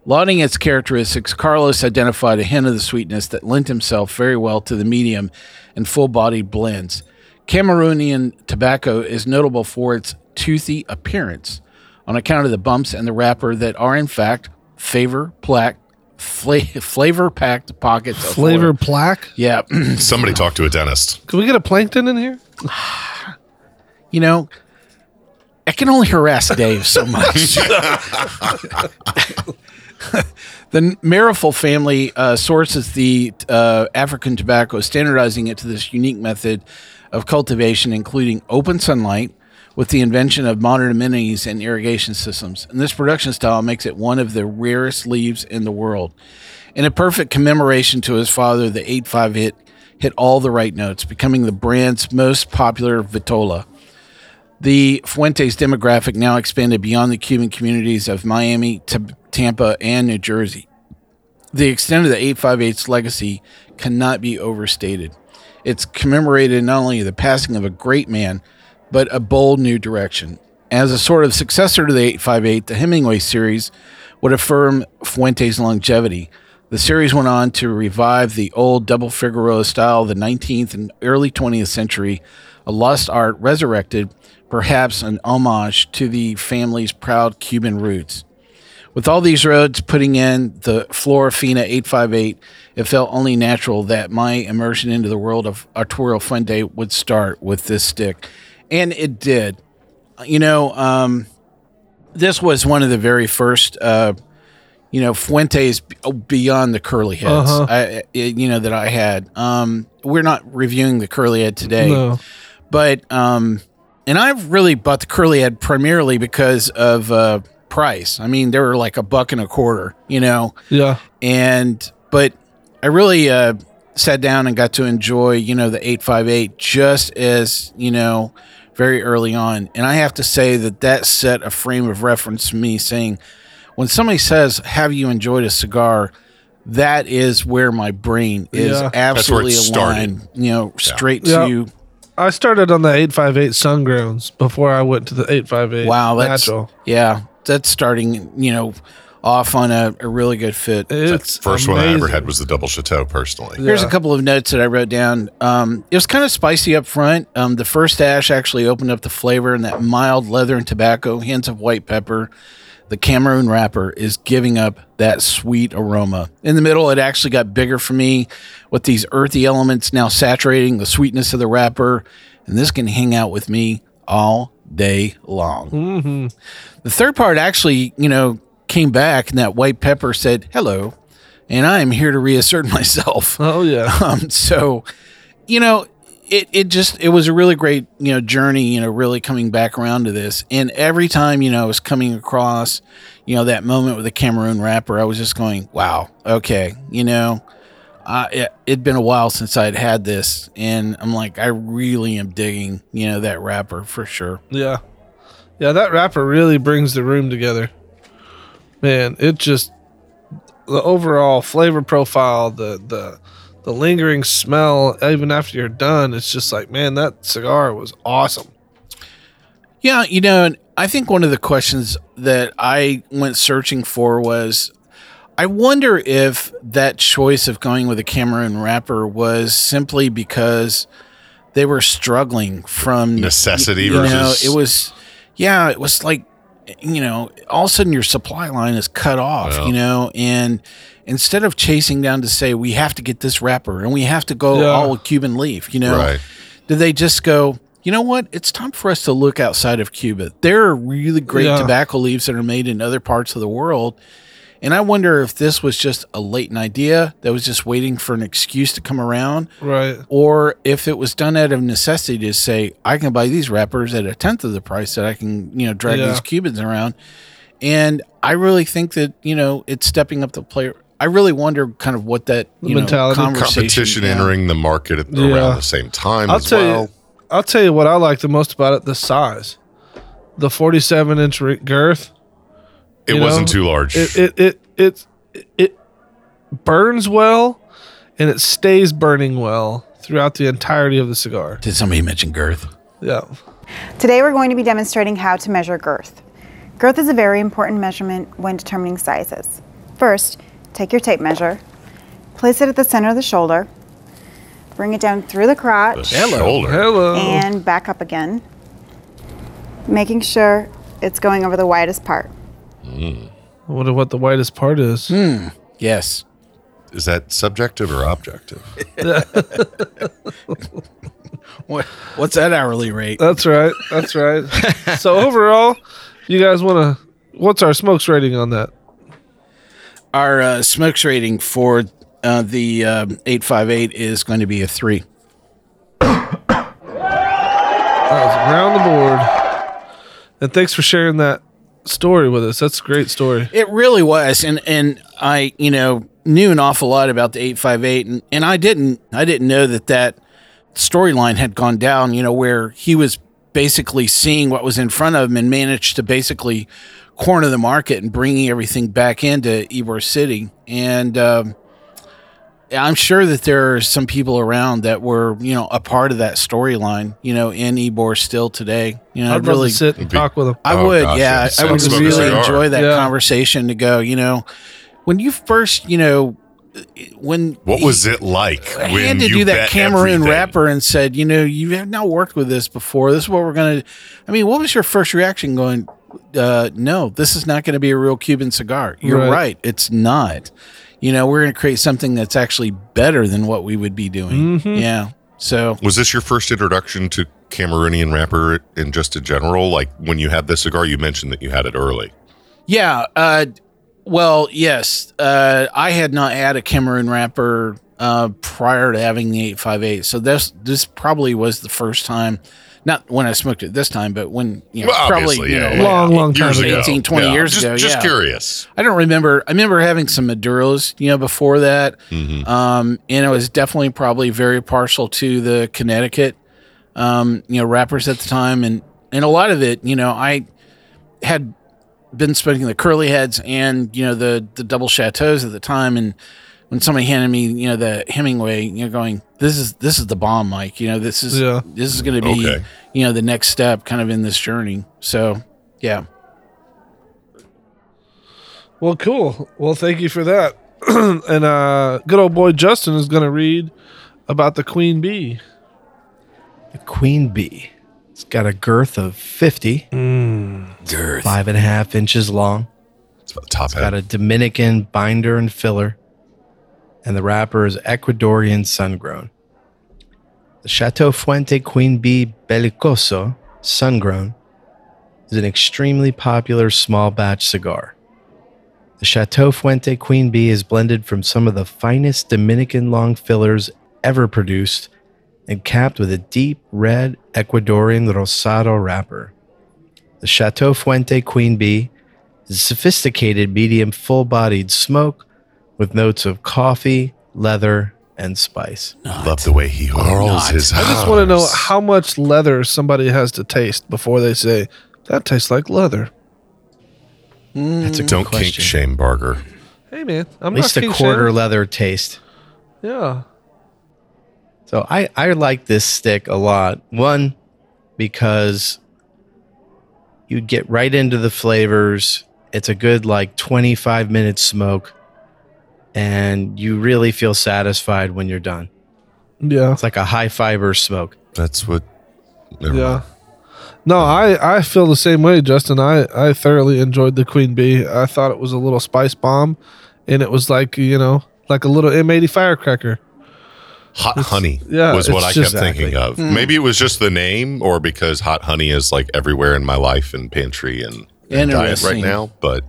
[SPEAKER 3] Lauding its characteristics, Carlos identified a hint of the sweetness that lent himself very well to the medium and full bodied blends. Cameroonian tobacco is notable for its toothy appearance on account of the bumps and the wrapper that are, in fact, favor plaque, fla- flavor packed pockets. of
[SPEAKER 2] Flavor
[SPEAKER 3] oil.
[SPEAKER 2] plaque.
[SPEAKER 3] Yeah.
[SPEAKER 4] Somebody talk to a dentist.
[SPEAKER 2] Can we get a plankton in here?
[SPEAKER 3] you know, I can only harass Dave so much. The Meerapfel family uh, sources the uh, African tobacco, standardizing it to this unique method of cultivation, including open sunlight with the invention of modern amenities and irrigation systems. And this production style makes it one of the rarest leaves in the world. In a perfect commemoration to his father, the 8.5 hit hit all the right notes, becoming the brand's most popular vitola. The Fuentes demographic now expanded beyond the Cuban communities of Miami, T- Tampa, and New Jersey. The extent of the 858's legacy cannot be overstated. It's commemorated not only the passing of a great man, but a bold new direction. As a sort of successor to the 858, the Hemingway series would affirm Fuentes' longevity. The series went on to revive the old double figurado style of the 19th and early 20th century, a lost art resurrected, perhaps an homage to the family's proud Cuban roots. With all these roads putting in the Florafina 858, it felt only natural that my immersion into the world of Arturo Fuente would start with this stick. And it did. You know, um, this was one of the very first, uh, you know, Fuentes beyond the curly heads,
[SPEAKER 2] Uh-huh.
[SPEAKER 3] I, it- you know, that I had. Um, we're not reviewing the curly head today
[SPEAKER 2] No.
[SPEAKER 3] but um and i've really bought the curly head primarily because of uh price i mean they were like a buck and a quarter you know
[SPEAKER 2] Yeah.
[SPEAKER 3] and but i really uh sat down and got to enjoy you know the 858 just as you know very early on and i have to say that that set a frame of reference to me saying when somebody says have you enjoyed a cigar that is where my brain is
[SPEAKER 2] Yeah.
[SPEAKER 4] That's where it
[SPEAKER 3] absolutely
[SPEAKER 4] started.
[SPEAKER 3] aligned you know straight
[SPEAKER 2] Yeah.
[SPEAKER 3] to
[SPEAKER 2] I started on the 858 Sungrounds before I went to the 858
[SPEAKER 3] Wow, that's
[SPEAKER 2] natural.
[SPEAKER 3] yeah, that's starting. You know, off on a, a really good fit.
[SPEAKER 2] It's
[SPEAKER 4] First one I ever had was the double chateau. Personally,
[SPEAKER 3] Here's a couple of notes that I wrote down. Um, it was kind of spicy up front. Um, the first ash actually opened up the flavor and that mild leather and tobacco, hints of white pepper. The Cameroon wrapper is giving up that sweet aroma. In the middle, it actually got bigger for me with these earthy elements now saturating the sweetness of the wrapper. And this can hang out with me all day long. The third part actually, you know, came back and that white pepper said, hello, and I am here to reassert myself.
[SPEAKER 2] Oh yeah.
[SPEAKER 3] Um, so, you know, it, it just it was a really great you know journey. You know, really coming back around to this, and every time you know I was coming across, you know, that moment with the Cameroon wrapper, I was just going, wow, okay, you know. Uh, it, it'd been a while since I'd had this, and I'm like, I really am digging, you know, that wrapper for sure.
[SPEAKER 2] Yeah. Yeah, that wrapper really brings the room together. Man, it just the overall flavor profile, the the the lingering smell, even after you're done, it's just like, man, that cigar was awesome.
[SPEAKER 3] Yeah, you know, and I think one of the questions that I went searching for was I wonder if that choice of going with a Cameroon wrapper was simply because they were struggling from
[SPEAKER 4] Necessity
[SPEAKER 3] you know,
[SPEAKER 4] versus-
[SPEAKER 3] it was yeah, it was like you know, all of a sudden your supply line is cut off,
[SPEAKER 4] Yeah.
[SPEAKER 3] you know, and instead of chasing down to say we have to get this wrapper and we have to go
[SPEAKER 2] Yeah.
[SPEAKER 3] all with Cuban leaf, you know,
[SPEAKER 4] Right.
[SPEAKER 3] did they just go you know what it's time for us to look outside of cuba there are really great
[SPEAKER 2] Yeah.
[SPEAKER 3] tobacco leaves that are made in other parts of the world and i wonder if this was just a latent idea that was just waiting for an excuse to come around
[SPEAKER 2] Right.
[SPEAKER 3] or if it was done out of necessity to say i can buy these wrappers at a tenth of the price that i can you know drag
[SPEAKER 2] Yeah.
[SPEAKER 3] these cubans around and i really think that you know it's stepping up the player i really wonder kind of what that
[SPEAKER 2] The
[SPEAKER 3] you know
[SPEAKER 2] mentality.
[SPEAKER 3] conversation
[SPEAKER 4] competition
[SPEAKER 3] yeah.
[SPEAKER 4] entering the market at,
[SPEAKER 2] Yeah.
[SPEAKER 4] around the same time
[SPEAKER 2] I'll
[SPEAKER 4] as
[SPEAKER 2] tell
[SPEAKER 4] well.
[SPEAKER 2] you I'll tell you what I like the most about it, the size. The 47 inch girth.
[SPEAKER 4] It
[SPEAKER 2] you
[SPEAKER 4] wasn't
[SPEAKER 2] know,
[SPEAKER 4] too large.
[SPEAKER 2] It it it it it burns well and it stays burning well throughout the entirety of the cigar.
[SPEAKER 3] did somebody mention girth
[SPEAKER 2] Yeah.
[SPEAKER 6] Today we're going to be demonstrating how to measure girth. Girth is a very important measurement when determining sizes. First, take your tape measure, place it at the center of the shoulder, bring it down through the
[SPEAKER 4] the
[SPEAKER 6] crotch
[SPEAKER 4] shoulder.
[SPEAKER 2] Hello.
[SPEAKER 6] and back up again, making sure it's going over the widest part.
[SPEAKER 2] I wonder what the whitest part is.
[SPEAKER 3] yes
[SPEAKER 4] Is that subjective or objective?
[SPEAKER 3] What, what's that hourly rate?
[SPEAKER 2] That's right. That's right. so overall, you guys want to? What's our smokes rating on that?
[SPEAKER 3] our uh, smokes rating for uh, the um, 858 is going to be a three.
[SPEAKER 2] That was around the board. And thanks for sharing that story with us. That's a great story.
[SPEAKER 3] It really was, and and I you know knew an awful lot about the 858, and and I didn't I didn't know that that storyline had gone down. You know where he was basically seeing what was in front of him and managed to basically corner the market and bringing everything back into Ybor City, and. Um, I'm sure that there are some people around that were, you know, a part of that storyline, you know, in Ybor still today. You know,
[SPEAKER 2] I'd love
[SPEAKER 3] really
[SPEAKER 2] sit and talk with them.
[SPEAKER 3] I
[SPEAKER 4] Oh,
[SPEAKER 3] would,
[SPEAKER 4] gosh,
[SPEAKER 3] yeah.
[SPEAKER 4] yeah.
[SPEAKER 3] I would really enjoy that
[SPEAKER 2] Yeah.
[SPEAKER 3] conversation to go, you know, when you first, you know, when
[SPEAKER 4] What was it like
[SPEAKER 3] I
[SPEAKER 4] when
[SPEAKER 3] had to
[SPEAKER 4] you
[SPEAKER 3] do that
[SPEAKER 4] bet
[SPEAKER 3] Cameroon
[SPEAKER 4] everything?
[SPEAKER 3] wrapper and said, you know, you have not worked with this before. This is what we're going to. I mean, what was your first reaction going, uh, no, this is not going to be a real Cuban cigar? You're
[SPEAKER 2] Right.
[SPEAKER 3] right. It's not. You know, we're going to create something that's actually better than what we would be doing.
[SPEAKER 2] Mm-hmm.
[SPEAKER 3] Yeah. So,
[SPEAKER 4] Was this your first introduction to Cameroonian wrapper in just in general? Like when you had this cigar, you mentioned that you had it early.
[SPEAKER 3] Yeah. Uh, well, yes. Uh, I had not had a Cameroon wrapper uh, prior to having the 858. So this this probably was the first time, not when I smoked it this time, but when, you know,
[SPEAKER 4] Well,
[SPEAKER 3] probably,
[SPEAKER 4] obviously,
[SPEAKER 3] you know,
[SPEAKER 4] yeah,
[SPEAKER 3] like
[SPEAKER 2] Long, long time
[SPEAKER 4] years
[SPEAKER 2] ago.
[SPEAKER 4] ago,
[SPEAKER 3] 18, 20
[SPEAKER 4] Yeah,
[SPEAKER 3] years
[SPEAKER 4] just,
[SPEAKER 3] ago,
[SPEAKER 4] Just
[SPEAKER 3] yeah.
[SPEAKER 4] curious.
[SPEAKER 3] I don't remember. I remember having some Maduros, you know, before that. Um, and I was definitely probably very partial to the Connecticut, um, you know, wrappers at the time. And, and a lot of it, you know, I had been smoking the curly heads and, you know, the, the double chateaus at the time. And when somebody handed me, you know, the Hemingway, you know, going, this is, this is the bomb, Mike, you know, this is,
[SPEAKER 2] Yeah.
[SPEAKER 3] this is going to be,
[SPEAKER 4] Okay.
[SPEAKER 3] you know, the next step kind of in this journey. So, yeah.
[SPEAKER 2] Well, cool. Well, thank you for that. and uh, good old boy Justin is going to read about the queen bee.
[SPEAKER 5] The Queen Bee. It's got a girth of 50,
[SPEAKER 3] Girth.
[SPEAKER 5] five and a half inches long.
[SPEAKER 4] It's about the top
[SPEAKER 5] It's
[SPEAKER 4] Got
[SPEAKER 5] a Dominican binder and filler, and the wrapper is Ecuadorian sun grown. The Chateau Fuente Queen Bee Belicoso sun grown is an extremely popular small batch cigar. The Chateau Fuente Queen Bee is blended from some of the finest Dominican long fillers ever produced and capped with a deep red Ecuadorian Rosado wrapper. The Chateau Fuente Queen Bee is a sophisticated medium full bodied smoke with notes of coffee, leather, and spice.
[SPEAKER 4] Love the way he hurls his
[SPEAKER 2] I just want to know how much leather somebody has to taste before they say, that tastes like leather.
[SPEAKER 5] That's a hmm. good
[SPEAKER 4] Don't kink shame Barger.
[SPEAKER 2] Hey, man. I'm
[SPEAKER 5] At least
[SPEAKER 2] not
[SPEAKER 5] a quarter
[SPEAKER 2] shaming.
[SPEAKER 5] leather taste.
[SPEAKER 2] Yeah.
[SPEAKER 5] So I, I like this stick a lot. One, because you get right into the flavors. It's a good like 25 minute smoke. And you really feel satisfied when you're done.
[SPEAKER 2] Yeah.
[SPEAKER 5] It's like a high fiber smoke.
[SPEAKER 4] That's what.
[SPEAKER 2] Yeah.
[SPEAKER 4] mind.
[SPEAKER 2] No, I, I feel the same way, Justin. I, I thoroughly enjoyed the Queen Bee. I thought it was a little spice bomb, and it was like you know, like a little M80 firecracker.
[SPEAKER 4] Hot honey
[SPEAKER 2] yeah,
[SPEAKER 4] was what I
[SPEAKER 2] just-
[SPEAKER 4] kept thinking of. Hmm. Maybe it was just the name, or because hot honey is like everywhere in my life and pantry and, and diet right now. But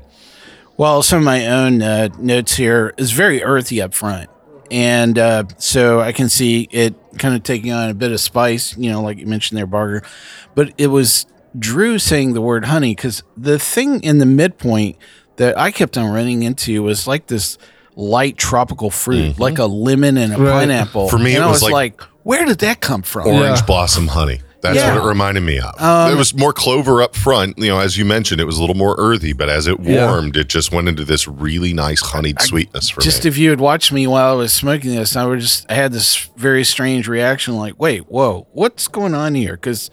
[SPEAKER 3] Well, some of my own uh, notes here is very earthy up front. And uh, so I can see it kind of taking on a bit of spice, you know, like you mentioned there, Barger. But it was Drew saying the word honey because the thing in the midpoint that I kept on running into was like this light tropical fruit, like a lemon and a
[SPEAKER 2] Right.
[SPEAKER 3] pineapple.
[SPEAKER 4] For me,
[SPEAKER 3] and
[SPEAKER 4] it
[SPEAKER 3] I
[SPEAKER 4] was
[SPEAKER 3] was
[SPEAKER 4] like-
[SPEAKER 3] like, where did that come from?
[SPEAKER 4] orange
[SPEAKER 2] Yeah.
[SPEAKER 4] blossom honey. That's
[SPEAKER 3] Yeah.
[SPEAKER 4] what it reminded me of.
[SPEAKER 3] Um,
[SPEAKER 4] it was more clover up front. You know, as you mentioned, it was a little more earthy, but as it
[SPEAKER 2] Yeah.
[SPEAKER 4] warmed, it just went into this really nice honeyed sweetness for
[SPEAKER 3] just
[SPEAKER 4] me.
[SPEAKER 3] if you had watched me while I was smoking this, I would just I had this very strange reaction, like, wait, whoa, what's going on here? Because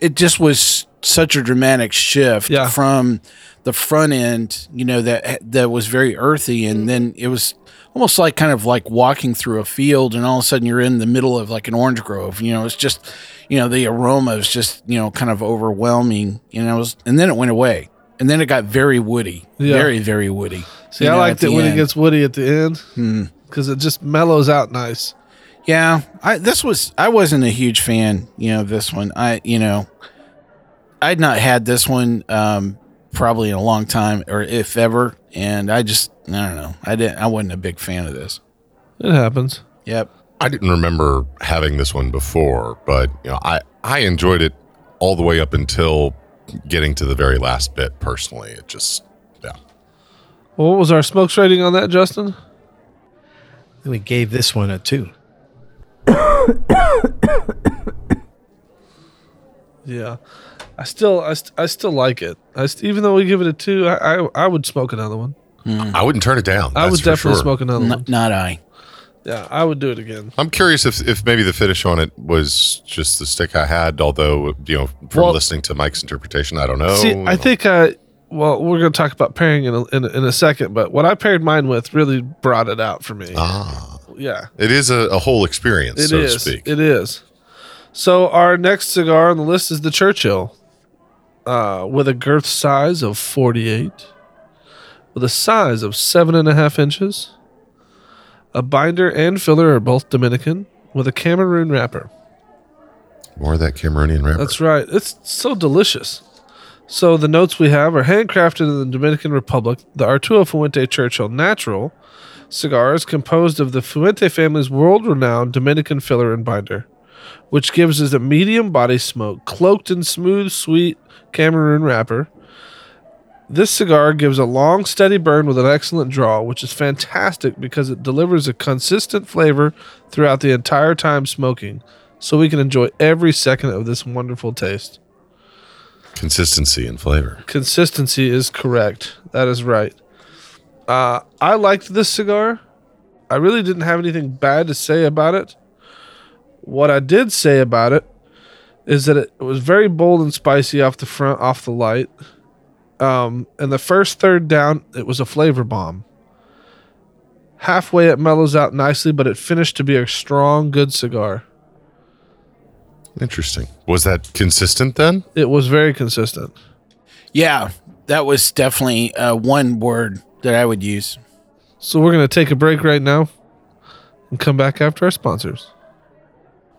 [SPEAKER 3] it just was such a dramatic shift
[SPEAKER 2] Yeah.
[SPEAKER 3] from the front end, you know, that that was very earthy, and then it was almost like kind of like walking through a field, and all of a sudden you're in the middle of like an orange grove. You know, it's just, you know, the aroma is just, you know, kind of overwhelming. You know, it was, and then it went away. And then it got very woody,
[SPEAKER 2] Yeah.
[SPEAKER 3] very, very woody.
[SPEAKER 2] See,
[SPEAKER 3] you
[SPEAKER 2] I
[SPEAKER 3] know,
[SPEAKER 2] liked it when it gets woody at the end
[SPEAKER 3] Hmm.
[SPEAKER 2] because it just mellows out nice.
[SPEAKER 3] Yeah, I this was I wasn't a huge fan, you know, of this one. I you know, I'd not had this one um probably in a long time, or if ever. And I just, I don't know. I didn't. I wasn't a big fan of this.
[SPEAKER 2] It happens.
[SPEAKER 3] Yep.
[SPEAKER 4] I didn't remember having this one before, but you know, I I enjoyed it all the way up until getting to the very last bit. Personally, it just yeah.
[SPEAKER 2] Well, what was our smokes rating on that, Justin?
[SPEAKER 5] We gave this one a two.
[SPEAKER 2] Yeah, I still, I, st- I still like it. I st- even though we give it a two, I, I, I would smoke another one.
[SPEAKER 4] I wouldn't turn it down.
[SPEAKER 2] I
[SPEAKER 4] that's
[SPEAKER 2] would definitely
[SPEAKER 4] sure.
[SPEAKER 2] smoke another
[SPEAKER 3] N-
[SPEAKER 2] one.
[SPEAKER 3] not I.
[SPEAKER 2] Yeah, I would do it again.
[SPEAKER 4] I'm curious if, if maybe the finish on it was just the stick I had, although, you know, from
[SPEAKER 2] Well-
[SPEAKER 4] listening to Mike's interpretation, I don't know.
[SPEAKER 2] See, I think I. Well, we're going to talk about pairing in a, in, a, in a second, but what I paired mine with really brought it out for me.
[SPEAKER 4] Ah,
[SPEAKER 2] yeah,
[SPEAKER 4] it is a, a whole experience,
[SPEAKER 2] it
[SPEAKER 4] so
[SPEAKER 2] is.
[SPEAKER 4] to speak.
[SPEAKER 2] It is. So our next cigar on the list is the Churchill, uh, with a girth size of forty-eight, with a size of seven and a half inches. A binder and filler are both Dominican, with a Cameroon wrapper.
[SPEAKER 4] More of that Cameroonian wrapper.
[SPEAKER 2] That's right. It's so delicious. So the notes we have are handcrafted in the Dominican Republic. The Arturo Fuente Churchill Natural cigar is composed of the Fuente family's world-renowned Dominican filler and binder, which gives us a medium body smoke cloaked in smooth, sweet Cameroon wrapper. This cigar gives a long, steady burn with an excellent draw, which is fantastic because it delivers a consistent flavor throughout the entire time smoking, so we can enjoy every second of this wonderful taste.
[SPEAKER 4] Consistency and flavor.
[SPEAKER 2] Consistency is correct. That is right. Uh, I liked this cigar. I really didn't have anything bad to say about it. What I did say about it is that it was very bold and spicy off the front, off the light. Um, and the first third down, it was a flavor bomb. Halfway, it mellows out nicely, but it finished to be a strong, good cigar.
[SPEAKER 4] Interesting. Was that consistent then?
[SPEAKER 2] It was very consistent.
[SPEAKER 3] Yeah, that was definitely uh, one word that I would use.
[SPEAKER 2] So we're going to take a break right now and come back after our sponsors.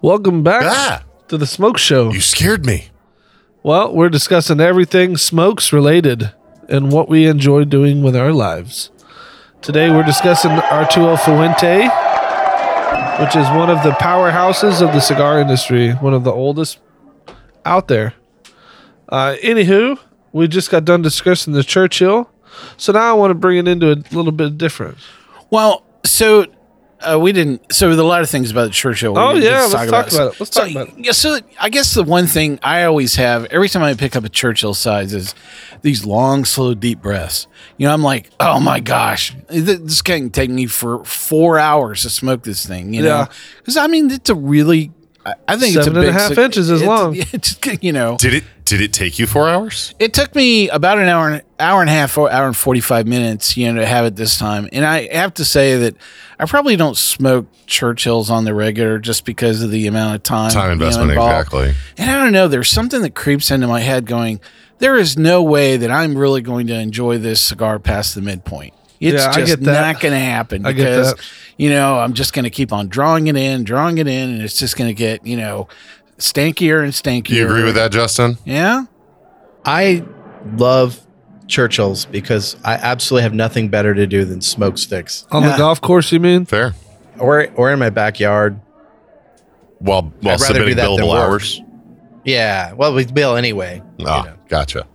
[SPEAKER 2] Welcome back
[SPEAKER 4] Ah,
[SPEAKER 2] to the Smoke Show.
[SPEAKER 4] you scared me.
[SPEAKER 2] Well, we're discussing everything smokes related and what we enjoy doing with our lives. Today we're discussing Arturo Fuente, which is one of the powerhouses of the cigar industry, one of the oldest out there. Uh, anywho, we just got done discussing the Churchill, so now I want to bring it into a little bit different.
[SPEAKER 3] Well, so uh, we didn't. So there's a lot of things about the Churchill. we
[SPEAKER 2] Oh, yeah, let's talk about it. Let's
[SPEAKER 3] so,
[SPEAKER 2] talk about it.
[SPEAKER 3] Yeah, so I guess the one thing I always have every time I pick up a Churchill size is these long, slow, deep breaths. You know, I'm like, oh my gosh, this can take me for four hours to smoke this thing. You know, because I mean, it's a really. I I think it's a
[SPEAKER 2] Seven and a half
[SPEAKER 3] cig-
[SPEAKER 2] inches is
[SPEAKER 3] it's-
[SPEAKER 2] long.
[SPEAKER 3] It's, you know,
[SPEAKER 4] Did it did it take you four hours?
[SPEAKER 3] it took me about an hour, and hour and a half, or hour and forty five minutes, you know, to have it this time. And I have to say that I probably don't smoke Churchills on the regular just because of the amount of time,
[SPEAKER 4] Time
[SPEAKER 3] you know,
[SPEAKER 4] investment, exactly.
[SPEAKER 3] And I don't know, there's something that creeps into my head, going, there is no way that I'm really going to enjoy this cigar past the midpoint. It's
[SPEAKER 2] Yeah, I
[SPEAKER 3] just
[SPEAKER 2] get that.
[SPEAKER 3] not going to happen because, you know, I'm just going to keep on drawing it in, drawing it in, and it's just going to get, you know, stankier and stankier.
[SPEAKER 4] Do you agree with that, Justin?
[SPEAKER 3] Yeah.
[SPEAKER 5] I love Churchill's because I absolutely have nothing better to do than smoke sticks,
[SPEAKER 2] On the
[SPEAKER 3] Yeah.
[SPEAKER 2] golf course, you mean?
[SPEAKER 4] Fair.
[SPEAKER 5] or or in my backyard.
[SPEAKER 4] While while
[SPEAKER 5] I'd rather do
[SPEAKER 4] submitting
[SPEAKER 5] that than
[SPEAKER 4] billable
[SPEAKER 5] work.
[SPEAKER 4] hours.
[SPEAKER 5] Yeah, well, we bill anyway.
[SPEAKER 4] Ah, gotcha.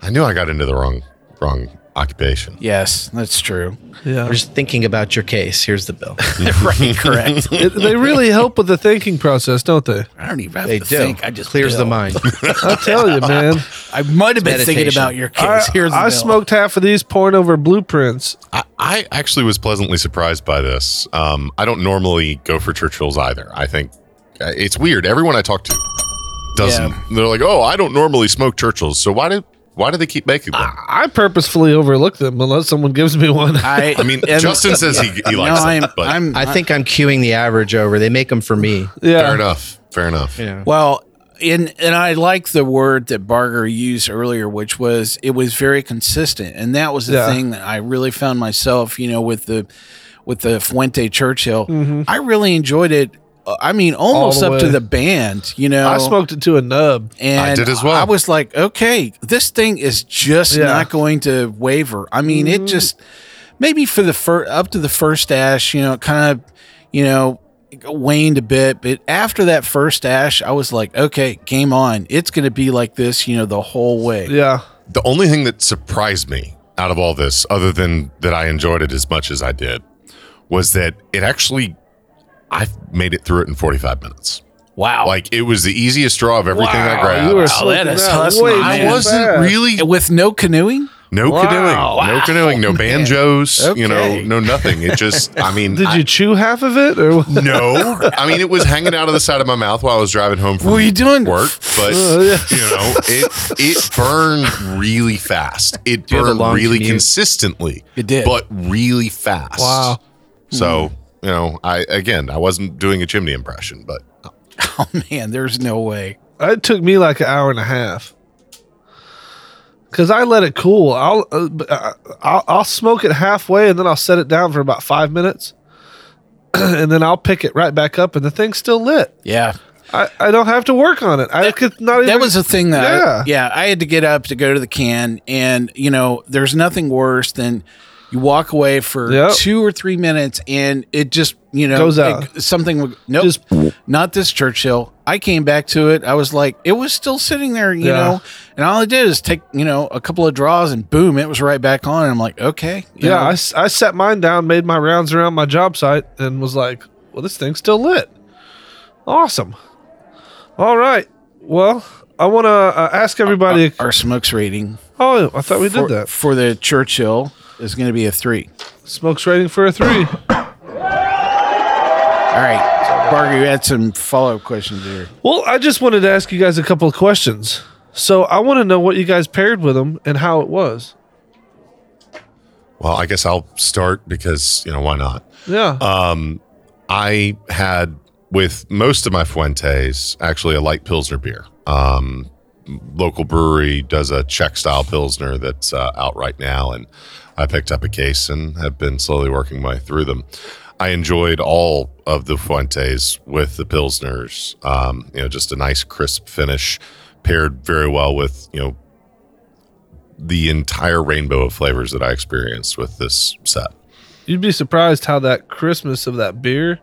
[SPEAKER 4] I knew I got into the wrong wrong occupation.
[SPEAKER 3] Yes, that's true.
[SPEAKER 2] Yeah.
[SPEAKER 5] We're just thinking about your case. Here's the bill.
[SPEAKER 3] right, correct.
[SPEAKER 2] It- they really help with the thinking process, don't they?
[SPEAKER 3] I don't even have
[SPEAKER 5] they
[SPEAKER 3] to
[SPEAKER 5] do.
[SPEAKER 3] think. I just
[SPEAKER 5] clears the
[SPEAKER 3] bill.
[SPEAKER 5] mind.
[SPEAKER 2] I'll tell you, man.
[SPEAKER 3] I might have been thinking
[SPEAKER 5] meditation.
[SPEAKER 3] about your case.
[SPEAKER 2] I,
[SPEAKER 3] Here's the
[SPEAKER 2] I
[SPEAKER 3] bill.
[SPEAKER 2] smoked half of these pouring over blueprints.
[SPEAKER 4] I, I actually was pleasantly surprised by this. Um, I don't normally go for Churchills either. I think uh, it's weird. Everyone I talk to doesn't.
[SPEAKER 3] Yeah.
[SPEAKER 4] They're like, "Oh, I don't normally smoke Churchills." So why do why do they keep making them?
[SPEAKER 2] I purposefully overlook them unless someone gives me one.
[SPEAKER 3] I,
[SPEAKER 4] I mean,
[SPEAKER 3] and-
[SPEAKER 4] Justin says he, he
[SPEAKER 3] no,
[SPEAKER 4] likes
[SPEAKER 3] I'm,
[SPEAKER 4] them, but
[SPEAKER 3] I'm,
[SPEAKER 5] I think I'm queuing the average over. They make them for me.
[SPEAKER 2] yeah.
[SPEAKER 4] fair enough. Fair enough.
[SPEAKER 5] Yeah.
[SPEAKER 3] Well, and and I like the word that Barger used earlier, which was it was very consistent, and that was the
[SPEAKER 2] Yeah.
[SPEAKER 3] thing that I really found myself, you know, with the with the Fuente Churchill.
[SPEAKER 2] Mm-hmm.
[SPEAKER 3] I really enjoyed it I mean, almost
[SPEAKER 2] the
[SPEAKER 3] up to the band. You know,
[SPEAKER 2] I smoked it to a nub.
[SPEAKER 3] and
[SPEAKER 4] I did as well.
[SPEAKER 3] I was like, okay, this thing is just
[SPEAKER 2] Yeah.
[SPEAKER 3] not going to waver. I mean,
[SPEAKER 2] Mm-hmm.
[SPEAKER 3] it just maybe for the first up to the first ash, you know, it kind of, you know, waned a bit, but after that first ash, I was like, okay, game on. It's going to be like this, you know, the whole way.
[SPEAKER 2] Yeah.
[SPEAKER 4] The only thing that surprised me out of all this, other than that I enjoyed it as much as I did, was that it actually, I made it through it in 45 minutes.
[SPEAKER 3] Wow.
[SPEAKER 4] Like it was the easiest draw of everything I grabbed.
[SPEAKER 2] you were
[SPEAKER 3] Wow,
[SPEAKER 2] smoking
[SPEAKER 3] that is
[SPEAKER 2] that
[SPEAKER 3] hustling,
[SPEAKER 2] way
[SPEAKER 3] man.
[SPEAKER 2] too
[SPEAKER 4] I wasn't
[SPEAKER 2] fast.
[SPEAKER 4] really
[SPEAKER 3] with no canoeing?
[SPEAKER 4] no
[SPEAKER 2] Wow.
[SPEAKER 4] canoeing, no canoeing, no banjos, you know, no nothing. It just, I mean,
[SPEAKER 2] Did
[SPEAKER 4] I-
[SPEAKER 2] you chew half of it or what?
[SPEAKER 4] No, I mean it was hanging out of the side of my mouth while I was driving home from
[SPEAKER 3] What were you doing?
[SPEAKER 4] work, but
[SPEAKER 2] Oh,
[SPEAKER 4] you know it it burned really fast. It
[SPEAKER 5] you
[SPEAKER 4] burned really
[SPEAKER 5] commute?
[SPEAKER 4] consistently.
[SPEAKER 3] It did.
[SPEAKER 4] but really fast.
[SPEAKER 2] Wow.
[SPEAKER 4] So hmm. You know, I again, I wasn't doing a chimney impression, but
[SPEAKER 3] Oh man, there's no way.
[SPEAKER 2] It took me like an hour and a half. Cause I let it cool. I'll, uh, uh, I'll I'll smoke it halfway and then I'll set it down for about five minutes, and then I'll pick it right back up and the thing's still lit.
[SPEAKER 3] Yeah.
[SPEAKER 2] I, I don't have to work on it. I could not.
[SPEAKER 3] that was the thing that
[SPEAKER 2] Yeah.
[SPEAKER 3] I, yeah I had to get up to go to the can and you know there's nothing worse than you walk away for
[SPEAKER 2] Yep.
[SPEAKER 3] two or three minutes and it just you know
[SPEAKER 2] Goes out.
[SPEAKER 3] it- something would- nope
[SPEAKER 2] Just-
[SPEAKER 3] not this Churchill I came back to it I was like it was still sitting there you
[SPEAKER 2] Yeah.
[SPEAKER 3] know and all I did is take you know a couple of draws and boom it was right back on and I'm like okay
[SPEAKER 2] Yeah,
[SPEAKER 3] know.
[SPEAKER 2] I, I set mine down, made my rounds around my job site, and was like, "Well, this thing's still lit. Awesome. All right. Well, I want to uh, ask everybody.
[SPEAKER 3] our smokes rating
[SPEAKER 2] oh, I thought we did that.
[SPEAKER 3] for the Churchill is going to be a three
[SPEAKER 2] Smokes writing for a three.
[SPEAKER 3] all right Barger you had some follow up questions here.
[SPEAKER 2] Well, I just wanted to ask you guys a couple of questions. So I want to know what you guys paired with them and how it was.
[SPEAKER 4] well, I guess I'll start because you know why not.
[SPEAKER 2] Yeah.
[SPEAKER 4] Um, I had with most of my Fuentes actually a light Pilsner beer. Um, local brewery does a Czech style Pilsner that's uh, out right now, and I picked up a case and have been slowly working my way through them. I enjoyed all of the Fuentes with the Pilsners. Um, you know, just a nice crisp finish, paired very well with you know the entire rainbow of flavors that I experienced with this set.
[SPEAKER 2] You'd be surprised how that Christmas of that beer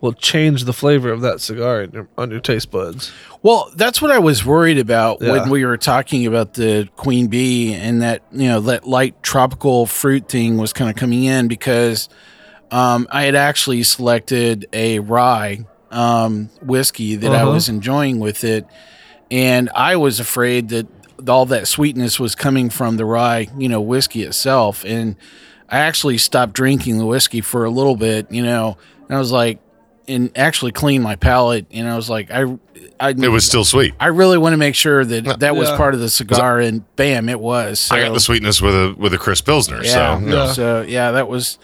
[SPEAKER 2] will change the flavor of that cigar in your, on your taste buds.
[SPEAKER 3] Well, that's what I was worried about
[SPEAKER 2] Yeah.
[SPEAKER 3] when we were talking about the Queen B and that, you know, that light tropical fruit thing was kind of coming in because um, I had actually selected a rye um, whiskey that I
[SPEAKER 2] Uh-huh.
[SPEAKER 3] was enjoying with it. And I was afraid that all that sweetness was coming from the rye, you know, whiskey itself. And I actually stopped drinking the whiskey for a little bit, you know, and I was like, and actually cleaned my palate. And I was like, I, I,
[SPEAKER 4] It was still sweet.
[SPEAKER 3] I really want to make sure that that was
[SPEAKER 2] Yeah.
[SPEAKER 3] part of the cigar, and bam, it was. So,
[SPEAKER 4] I got the sweetness with a with a crisp pilsner.
[SPEAKER 3] yeah,
[SPEAKER 4] so no.
[SPEAKER 3] so yeah, that was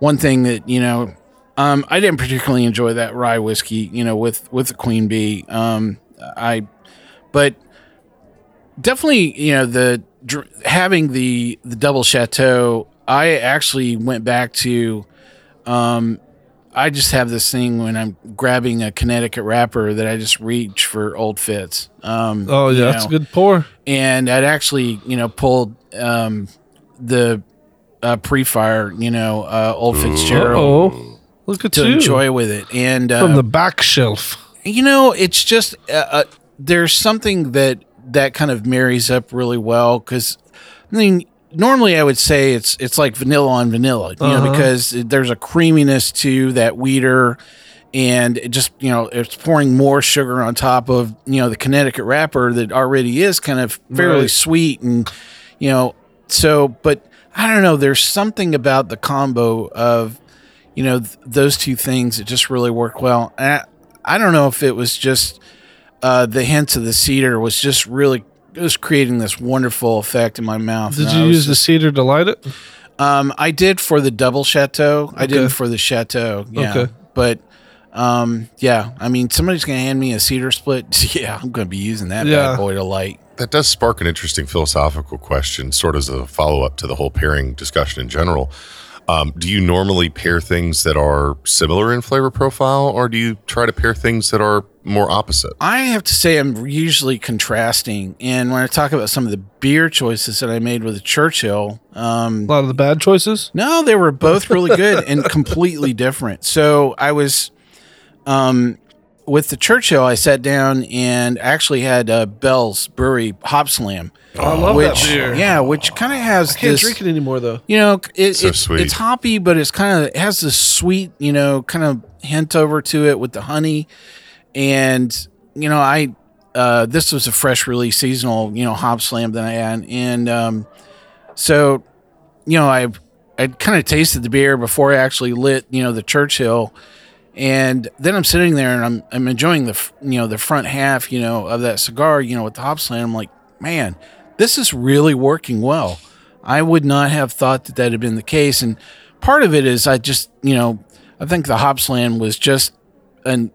[SPEAKER 3] one thing that you know. Um, I didn't particularly enjoy that rye whiskey, you know, with with the Queen B. Um, I, but definitely, you know, the dr- having the the double chateau. I actually went back to. Um, I just have this thing when I'm grabbing a Connecticut wrapper that I just reach for old Fitz. Um,
[SPEAKER 2] Oh
[SPEAKER 3] you
[SPEAKER 2] yeah, that's a good pour.
[SPEAKER 3] And I'd actually, you know, pulled um, the uh, pre-fire, you know, uh, old Fitzgerald
[SPEAKER 2] Oh, look at
[SPEAKER 3] to
[SPEAKER 2] you
[SPEAKER 3] enjoy with it. And uh,
[SPEAKER 2] from the back shelf.
[SPEAKER 3] you know, it's just uh, uh, there's something that that kind of marries up really well because I mean, normally I would say it's it's like vanilla on vanilla, you know,
[SPEAKER 2] Uh-huh.
[SPEAKER 3] because there's a creaminess to that wheater. And it just you know, it's pouring more sugar on top of you know the Connecticut wrapper that already is kind of fairly
[SPEAKER 2] Right.
[SPEAKER 3] sweet, and you know, so but I don't know. There's something about the combo of you know th- those two things that just really work well. I, I don't know if it was just uh, the hints of the cedar was just really it was creating this wonderful effect in my mouth.
[SPEAKER 2] Did you
[SPEAKER 3] I was
[SPEAKER 2] use the cedar to light it?
[SPEAKER 3] um, I did for the double chateau. I didn't for the chateau. Yeah,
[SPEAKER 2] Okay.
[SPEAKER 3] but um, yeah. I mean, somebody's gonna hand me a cedar split. Yeah, I'm gonna be using that
[SPEAKER 2] Yeah.
[SPEAKER 3] bad boy to light.
[SPEAKER 4] That does spark an interesting philosophical question, sort of as a follow up to the whole pairing discussion in general. Um, do you normally pair things that are similar in flavor profile, or do you try to pair things that are more opposite?
[SPEAKER 3] I have to say, I'm usually contrasting. And when I talk about some of the beer choices that I made with the Churchill, um,
[SPEAKER 2] A lot of the bad choices.
[SPEAKER 3] no, they were both really good and completely different. So I was, um, with the Churchill, I sat down and actually had uh, Bell's Brewery Hopslam.
[SPEAKER 2] I love
[SPEAKER 3] which,
[SPEAKER 2] that beer.
[SPEAKER 3] Yeah, which kind of has
[SPEAKER 2] I can't
[SPEAKER 3] this,
[SPEAKER 2] drink it anymore though.
[SPEAKER 3] You know, it,
[SPEAKER 4] So
[SPEAKER 3] it's,
[SPEAKER 4] sweet.
[SPEAKER 3] it's hoppy, but it's kind of it has this sweet, you know, kind of hint over to it with the honey. And you know, I uh, this was a fresh release seasonal, you know, Hopslam that I had, and um, so you know, I I kind of tasted the beer before I actually lit, you know, the Churchill, and then I'm sitting there and I'm I'm enjoying the you know the front half, you know, of that cigar, you know, with the Hopslam. I'm like, man, this is really working well. I would not have thought that that had been the case, and part of it is I just you know I think the Hopslam was just an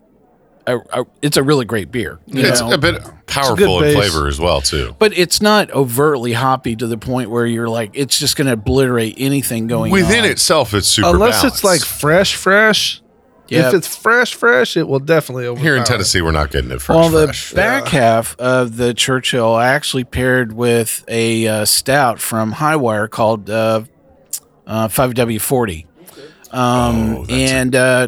[SPEAKER 3] a, a, it's a really great beer. you
[SPEAKER 4] It's
[SPEAKER 3] know?
[SPEAKER 4] a bit powerful in flavor as well, too.
[SPEAKER 3] but it's not overtly hoppy to the point where you're like it's just going to obliterate anything going
[SPEAKER 4] Within
[SPEAKER 3] on.
[SPEAKER 4] itself, it's super.
[SPEAKER 2] Unless it's like fresh, fresh.
[SPEAKER 3] Yep.
[SPEAKER 2] If it's fresh, fresh, it will definitely overpower.
[SPEAKER 4] here in. Tennessee, we're not getting it fresh.
[SPEAKER 3] well, the
[SPEAKER 4] fresh.
[SPEAKER 3] back half of the Churchill I actually paired with a uh, stout from Hi-Wire called uh, uh, 5W40. Um,
[SPEAKER 4] Oh,
[SPEAKER 3] and uh,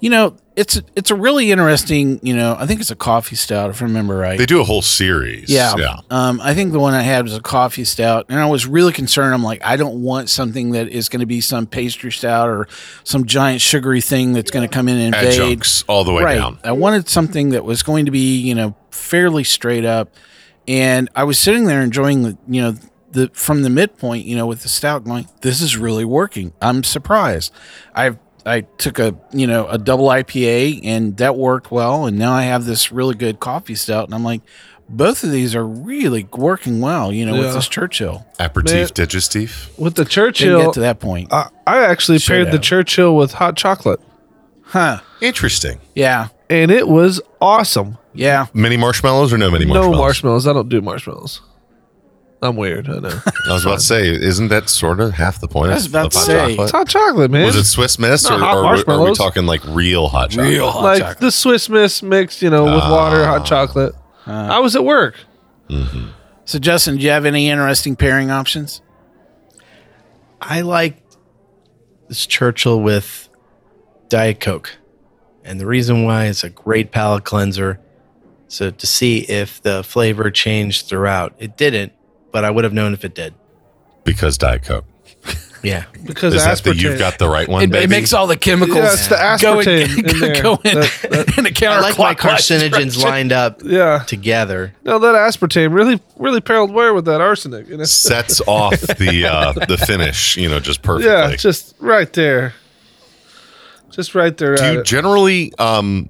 [SPEAKER 3] you know, it's it's a really interesting. You know, I think it's a coffee stout if I remember right.
[SPEAKER 4] They do a whole series.
[SPEAKER 3] Yeah.
[SPEAKER 4] Yeah.
[SPEAKER 3] Um, I think the one I had was a coffee stout, and I was really concerned. I'm like, I don't want something that is going to be some pastry stout or some giant sugary thing that's going to come in and invade.
[SPEAKER 4] Adjuncts all the way
[SPEAKER 3] right.
[SPEAKER 4] down.
[SPEAKER 3] I wanted something that was going to be, you know, fairly straight up. And I was sitting there enjoying the, you know, the from the midpoint, you know, with the stout going, this is really working. I'm surprised. I I took a, you know, a double IPA and that worked well and now I have this really good coffee stout and I'm like both of these are really working well, you know, with this Churchill.
[SPEAKER 4] Aperitif, digestif.
[SPEAKER 2] with the
[SPEAKER 3] Didn't
[SPEAKER 2] Churchill.
[SPEAKER 3] get to that point.
[SPEAKER 2] I, I actually
[SPEAKER 3] Should
[SPEAKER 2] paired the. Churchill with hot chocolate,
[SPEAKER 3] Huh.
[SPEAKER 4] Interesting.
[SPEAKER 3] Yeah.
[SPEAKER 2] and it was awesome.
[SPEAKER 3] Yeah.
[SPEAKER 4] Many marshmallows or no many marshmallows?
[SPEAKER 2] No marshmallows. I don't do marshmallows. I'm weird. I know.
[SPEAKER 4] I was about to say, isn't that sort of half the point
[SPEAKER 3] I was about
[SPEAKER 4] of
[SPEAKER 3] to
[SPEAKER 4] hot
[SPEAKER 3] say.
[SPEAKER 2] it's
[SPEAKER 4] chocolate?
[SPEAKER 2] hot chocolate, man.
[SPEAKER 4] Was it Swiss Miss
[SPEAKER 2] Not
[SPEAKER 4] or,
[SPEAKER 2] hot
[SPEAKER 4] or, were- are we
[SPEAKER 2] marshmallows.
[SPEAKER 4] talking like real hot chocolate?
[SPEAKER 3] Real hot
[SPEAKER 2] like
[SPEAKER 3] chocolate.
[SPEAKER 2] the Swiss Miss mixed, you know, with water, hot ah. chocolate. Uh. I was at work. Mm-hmm.
[SPEAKER 3] So Justin, do you have any interesting pairing options?
[SPEAKER 5] I like this Churchill with Diet Coke. And the reason why it's a great palate cleanser. So to see if the flavor changed throughout. It didn't, but I would have known if it did.
[SPEAKER 4] Because Diet Coke.
[SPEAKER 5] Yeah.
[SPEAKER 2] Because
[SPEAKER 4] Is that the you've got the right one,
[SPEAKER 3] It,
[SPEAKER 4] baby?
[SPEAKER 3] it makes all the chemicals
[SPEAKER 2] Yeah, it's the
[SPEAKER 3] go in,
[SPEAKER 2] aspartame in
[SPEAKER 3] go in,
[SPEAKER 2] That- that-
[SPEAKER 3] in a
[SPEAKER 5] I like my carcinogens lined up
[SPEAKER 2] yeah.
[SPEAKER 5] together.
[SPEAKER 2] No, that aspartame really, really paralleled where with that arsenic. You know?
[SPEAKER 4] Sets off the uh, the finish, you know, just perfectly.
[SPEAKER 2] Yeah, just right there. Just right there.
[SPEAKER 4] Do you
[SPEAKER 2] it.
[SPEAKER 4] generally, um,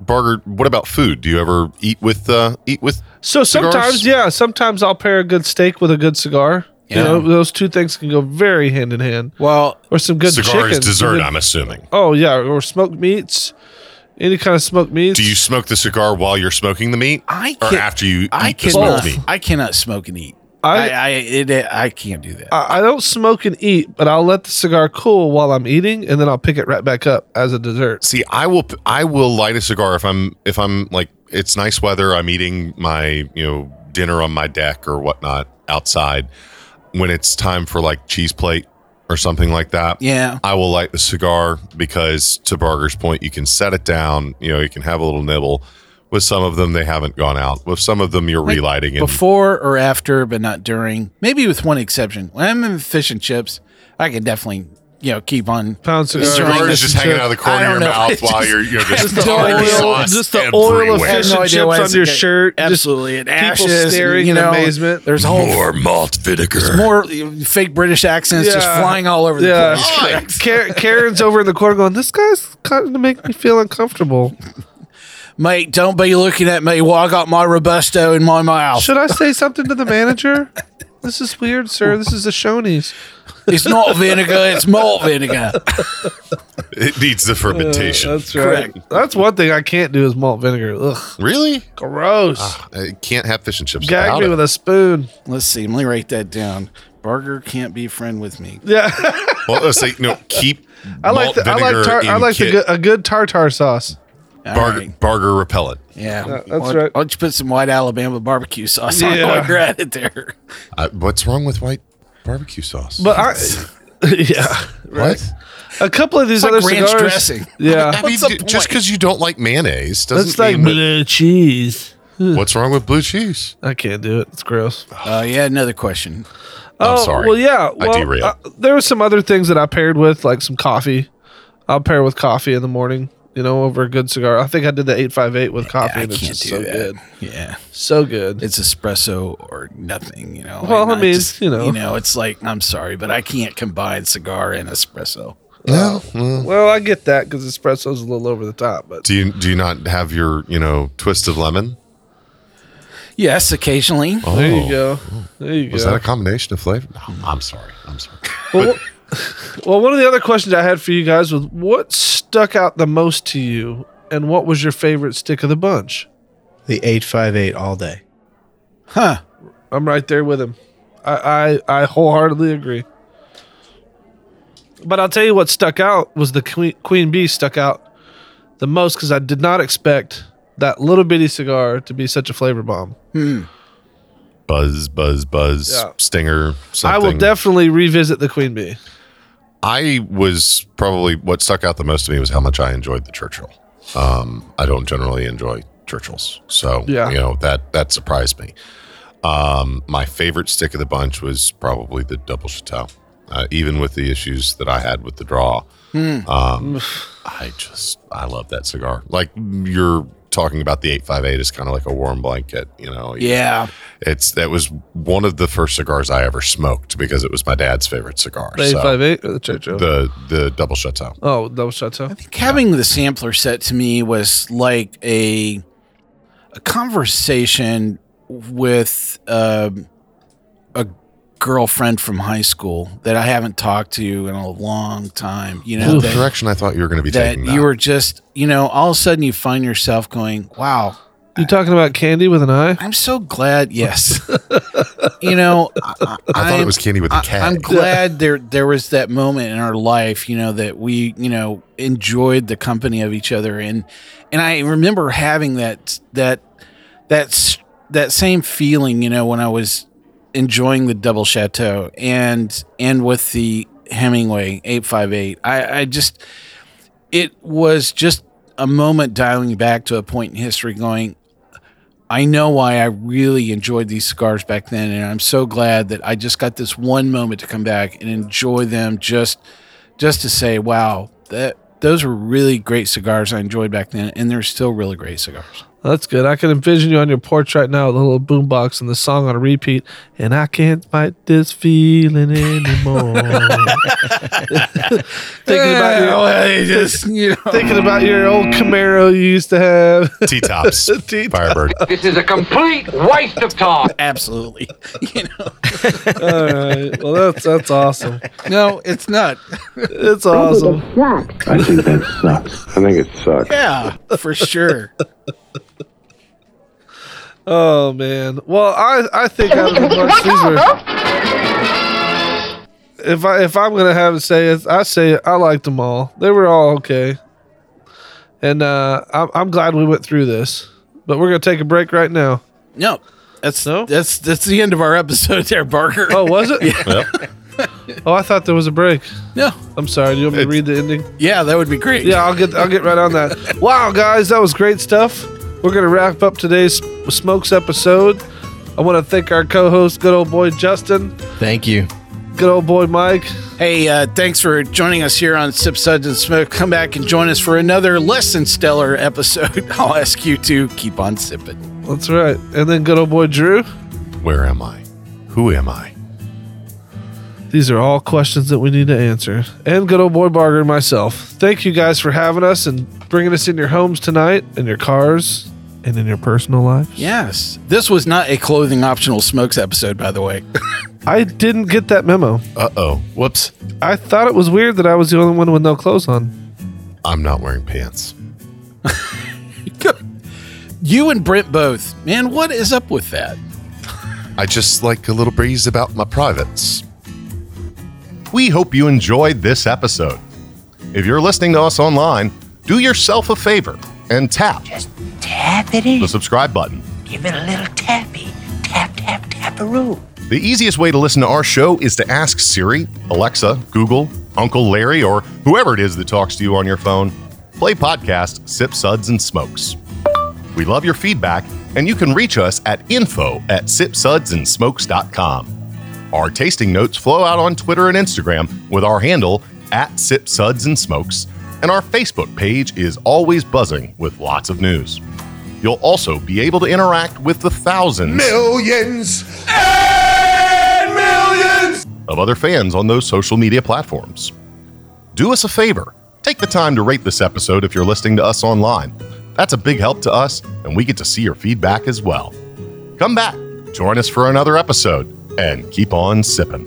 [SPEAKER 4] Barger? What about food? Do you ever eat with uh, eat with?
[SPEAKER 2] So
[SPEAKER 4] cigars?
[SPEAKER 2] sometimes, yeah, sometimes I'll pair a good steak with a good cigar.
[SPEAKER 3] Yeah.
[SPEAKER 2] You know, those two things can go very hand in hand.
[SPEAKER 3] Well,
[SPEAKER 2] Or some good
[SPEAKER 4] cigar is
[SPEAKER 2] chicken.
[SPEAKER 4] dessert.
[SPEAKER 2] Good-
[SPEAKER 4] I'm assuming.
[SPEAKER 2] oh yeah, or smoked meats. Any kind of smoked meats.
[SPEAKER 4] Do you smoke the cigar while you're smoking the meat,
[SPEAKER 3] I
[SPEAKER 4] or
[SPEAKER 3] can-
[SPEAKER 4] after you
[SPEAKER 3] I
[SPEAKER 4] eat the
[SPEAKER 3] cannot.
[SPEAKER 4] smoked meat?
[SPEAKER 3] I cannot smoke and eat. I
[SPEAKER 2] I-
[SPEAKER 3] I, it, I can't do that.
[SPEAKER 2] I I don't smoke and eat, but I'll let the cigar cool while I'm eating, and then I'll pick it right back up as a dessert.
[SPEAKER 4] See, I will I will light a cigar if I'm if I'm like it's nice weather. I'm eating my you know dinner on my deck or whatnot outside. When it's time for like cheese plate or something like that,
[SPEAKER 3] yeah.
[SPEAKER 4] I will light the cigar because to Barger's point, you can set it down. You know, you can have a little nibble. With some of them, they haven't gone out. With some of them, you're relighting it
[SPEAKER 3] Before or after, but not during. Maybe with one exception. When I'm in fish and chips, I can definitely, you know, keep on.
[SPEAKER 2] Pound cigar.
[SPEAKER 3] Enjoying
[SPEAKER 4] cigar is just hanging out of the corner of your
[SPEAKER 3] know.
[SPEAKER 4] mouth while you're you know just,
[SPEAKER 3] Just the
[SPEAKER 4] throwing
[SPEAKER 3] oil-
[SPEAKER 4] sauce
[SPEAKER 2] just the oil of
[SPEAKER 4] everywhere.
[SPEAKER 2] fish and chips on your shirt.
[SPEAKER 3] Absolutely. And
[SPEAKER 2] people
[SPEAKER 3] ashes.
[SPEAKER 2] staring
[SPEAKER 3] you
[SPEAKER 2] in
[SPEAKER 3] know,
[SPEAKER 2] amazement.
[SPEAKER 3] There's whole
[SPEAKER 4] More malt vinegar.
[SPEAKER 3] more fake British accents just flying all over the
[SPEAKER 2] Yeah,
[SPEAKER 3] place.
[SPEAKER 2] Ka- Karen's over in the corner going, "This guy's kind of make me feel uncomfortable."
[SPEAKER 3] Mate, don't be looking at me while I got my Robusto in my mouth.
[SPEAKER 2] Should I say something to the manager? This is weird, sir. This is a Shoney's.
[SPEAKER 3] It's not vinegar, it's malt vinegar.
[SPEAKER 4] It needs the fermentation.
[SPEAKER 2] Uh, that's right.
[SPEAKER 3] Correct.
[SPEAKER 2] That's one thing I can't do is malt vinegar. Ugh,
[SPEAKER 4] really?
[SPEAKER 2] gross.
[SPEAKER 4] Ah, I can't have fish and chips.
[SPEAKER 2] Gag
[SPEAKER 4] without
[SPEAKER 2] me
[SPEAKER 4] it.
[SPEAKER 2] with a spoon.
[SPEAKER 3] Let's see. Let me write that down. Burger can't be friend with me.
[SPEAKER 2] Yeah.
[SPEAKER 4] Well, let's say no. Keep.
[SPEAKER 2] I like
[SPEAKER 4] malt
[SPEAKER 2] the, I like
[SPEAKER 4] vinegar
[SPEAKER 2] tar- I like the good, a good tartar sauce.
[SPEAKER 3] All
[SPEAKER 4] barger,
[SPEAKER 3] right.
[SPEAKER 4] barger repellent.
[SPEAKER 3] Yeah,
[SPEAKER 2] that's
[SPEAKER 3] why,
[SPEAKER 2] right.
[SPEAKER 3] Why don't you put some white Alabama barbecue sauce on
[SPEAKER 2] Yeah.
[SPEAKER 3] while you're at it there?
[SPEAKER 4] Uh, what's wrong with white barbecue sauce?
[SPEAKER 2] But I, yeah,
[SPEAKER 4] what?
[SPEAKER 2] a couple of these
[SPEAKER 3] It's
[SPEAKER 2] other
[SPEAKER 3] like ranch
[SPEAKER 2] cigars.
[SPEAKER 3] dressing.
[SPEAKER 2] Yeah,
[SPEAKER 4] I mean,
[SPEAKER 3] What's
[SPEAKER 4] d- just because you don't like mayonnaise doesn't
[SPEAKER 2] that's like
[SPEAKER 4] mean that-
[SPEAKER 2] blue cheese.
[SPEAKER 4] what's wrong with blue cheese.
[SPEAKER 2] I can't do it. It's gross.
[SPEAKER 3] Uh, yeah, another question.
[SPEAKER 4] I'm
[SPEAKER 2] oh,
[SPEAKER 4] sorry.
[SPEAKER 2] Well, yeah.
[SPEAKER 4] I
[SPEAKER 2] Well,
[SPEAKER 4] derailed.
[SPEAKER 2] uh, there were some other things that I paired with, like some coffee. I'll pair with coffee in the morning. You know, over a good cigar. I think I did the eight five eight with coffee,
[SPEAKER 3] I
[SPEAKER 2] and it's
[SPEAKER 3] can't
[SPEAKER 2] just
[SPEAKER 3] do
[SPEAKER 2] so
[SPEAKER 3] that.
[SPEAKER 2] good,
[SPEAKER 3] Yeah,
[SPEAKER 2] so good.
[SPEAKER 3] it's espresso or nothing. You know.
[SPEAKER 2] Well,
[SPEAKER 3] And
[SPEAKER 2] I mean, you know.
[SPEAKER 3] you know, it's like I'm sorry, but I can't combine cigar and espresso.
[SPEAKER 4] Uh, no, well,
[SPEAKER 2] well, I get that because espresso's a little over the top, but
[SPEAKER 4] do you do you not have your you know twist of lemon?
[SPEAKER 3] Yes, occasionally.
[SPEAKER 4] Oh,
[SPEAKER 2] there you go. Oh. There you
[SPEAKER 4] Was
[SPEAKER 2] go.
[SPEAKER 4] that a combination of flavor? No, I'm sorry. I'm sorry.
[SPEAKER 2] well, wh- well, one of the other questions I had for you guys was what stuck out the most to you, and what was your favorite stick of the bunch?
[SPEAKER 5] The 858 all day.
[SPEAKER 3] Huh.
[SPEAKER 2] I'm right there with him. I, I, I wholeheartedly agree. But I'll tell you what stuck out was the Queen, Queen B stuck out the most because I did not expect that little bitty cigar to be such a flavor bomb. Hmm.
[SPEAKER 4] Buzz, buzz, buzz,
[SPEAKER 2] Yeah.
[SPEAKER 4] stinger. Something.
[SPEAKER 2] I will definitely revisit the Queen B.
[SPEAKER 4] I was probably what stuck out the most to me was how much I enjoyed the Churchill. Um, I don't generally enjoy Churchills, so
[SPEAKER 2] Yeah.
[SPEAKER 4] you know that that surprised me. Um, my favorite stick of the bunch was probably the Double Chateau, uh, even with the issues that I had with the draw. Um, I just I love that cigar. Like you're talking about the 858 is kind of like a warm blanket, you know.
[SPEAKER 3] Yeah.
[SPEAKER 4] It's that was one of the first cigars I ever smoked because it was my dad's favorite cigar.
[SPEAKER 2] The
[SPEAKER 4] So,
[SPEAKER 2] 858 or the Churchill?
[SPEAKER 4] the the double chateau.
[SPEAKER 2] oh, Double Chateau.
[SPEAKER 3] I think having the sampler set to me was like a a conversation with um, a girlfriend from high school that I haven't talked to in a long time. You know,
[SPEAKER 4] the direction I thought you were going to be
[SPEAKER 3] that
[SPEAKER 4] taking.
[SPEAKER 3] you
[SPEAKER 4] that.
[SPEAKER 3] were just, you know, all of a sudden you find yourself going, "Wow,
[SPEAKER 2] You talking about candy with an eye?
[SPEAKER 3] I'm so glad." Yes, you know, I,
[SPEAKER 4] I thought
[SPEAKER 3] I'm-
[SPEAKER 4] it was candy with a
[SPEAKER 3] I-
[SPEAKER 4] cat.
[SPEAKER 3] I'm glad there there was that moment in our life, you know, that we, you know, enjoyed the company of each other, and and I remember having that that that's that same feeling, you know, when I was enjoying the double chateau and and with the Hemingway eight five eight. I I just it was just a moment dialing back to a point in history, going. I know why I really enjoyed these cigars back then, and I'm so glad that I just got this one moment to come back and enjoy them. Just, just to say, wow, that those were really great cigars I enjoyed back then, and they're still really great cigars.
[SPEAKER 2] That's good. I can envision you on your porch right now with a little boombox and the song on a repeat. And I can't fight this feeling anymore. thinking about your
[SPEAKER 3] just you know,
[SPEAKER 2] thinking about your old Camaro you used to have.
[SPEAKER 4] T tops,
[SPEAKER 2] T-tops.
[SPEAKER 4] Firebird.
[SPEAKER 7] This is a complete waste of time.
[SPEAKER 3] absolutely. You know,
[SPEAKER 2] All right. Well, that's that's awesome.
[SPEAKER 3] no, it's not.
[SPEAKER 2] It's awesome.
[SPEAKER 8] I think that sucks. I think it sucks.
[SPEAKER 3] Yeah, for sure.
[SPEAKER 2] Oh man. Well, I I think out of the bunch, these were. If I if I'm gonna have to say it, I say it, I liked them all. They were all okay, and uh, I'm I'm glad we went through this. But we're gonna take a break right now.
[SPEAKER 3] No, that's
[SPEAKER 2] No?
[SPEAKER 3] that's that's the end of our episode there, Barger.
[SPEAKER 2] Oh, was it?
[SPEAKER 4] Well,
[SPEAKER 2] Oh, I thought there was a break.
[SPEAKER 3] no,
[SPEAKER 2] I'm sorry. Do you want me to read the ending?
[SPEAKER 3] yeah, that would be great.
[SPEAKER 2] Yeah, I'll get I'll get right on that. Wow, guys, that was great stuff. We're gonna wrap up today's Smokes episode. I want to thank our co-host, good old boy Justin,
[SPEAKER 5] Thank you.
[SPEAKER 2] good old boy Mike.
[SPEAKER 3] Hey, uh, thanks for joining us here on Sip Suds and Smoke. Come back and join us for another less than stellar episode. I'll ask you to keep on sipping.
[SPEAKER 2] That's right. And then good old boy Drew.
[SPEAKER 4] where am I? Who am I?
[SPEAKER 2] These are all questions that we need to answer. And good old boy Barger and myself. Thank you guys for having us and bringing us in your homes tonight, in your cars, and in your personal lives.
[SPEAKER 3] Yes, this was not a clothing optional smokes episode, by the way.
[SPEAKER 2] I didn't get that memo.
[SPEAKER 4] Uh oh.
[SPEAKER 5] Whoops.
[SPEAKER 2] I thought it was weird that I was the only one with no clothes on.
[SPEAKER 4] I'm not wearing pants.
[SPEAKER 3] you and Brent both. Man, what is up with that?
[SPEAKER 4] I just like a little breeze about my privates. We hope you enjoyed this episode. If you're listening to us online, do yourself a favor and tap
[SPEAKER 9] Just tap it in.
[SPEAKER 4] the subscribe button.
[SPEAKER 9] Give it a little tappy. Tap, tap, taparoo.
[SPEAKER 4] The easiest way to listen to our show is to ask Siri, Alexa, Google, Uncle Larry, or whoever it is that talks to you on your phone. Play podcast Sip Suds and Smokes. We love your feedback, and you can reach us at info at sipsudsandsmokes.com. Our tasting notes flow out on Twitter and Instagram with our handle at Sip Suds and Smokes, and our Facebook page is always buzzing with lots of news. You'll also be able to interact with the thousands
[SPEAKER 10] Millions and millions.
[SPEAKER 4] of other fans on those social media platforms. Do us a favor take the time to rate this episode if you're listening to us online. That's a big help to us, and we get to see your feedback as well. Come back, join us for another episode, and keep on sipping.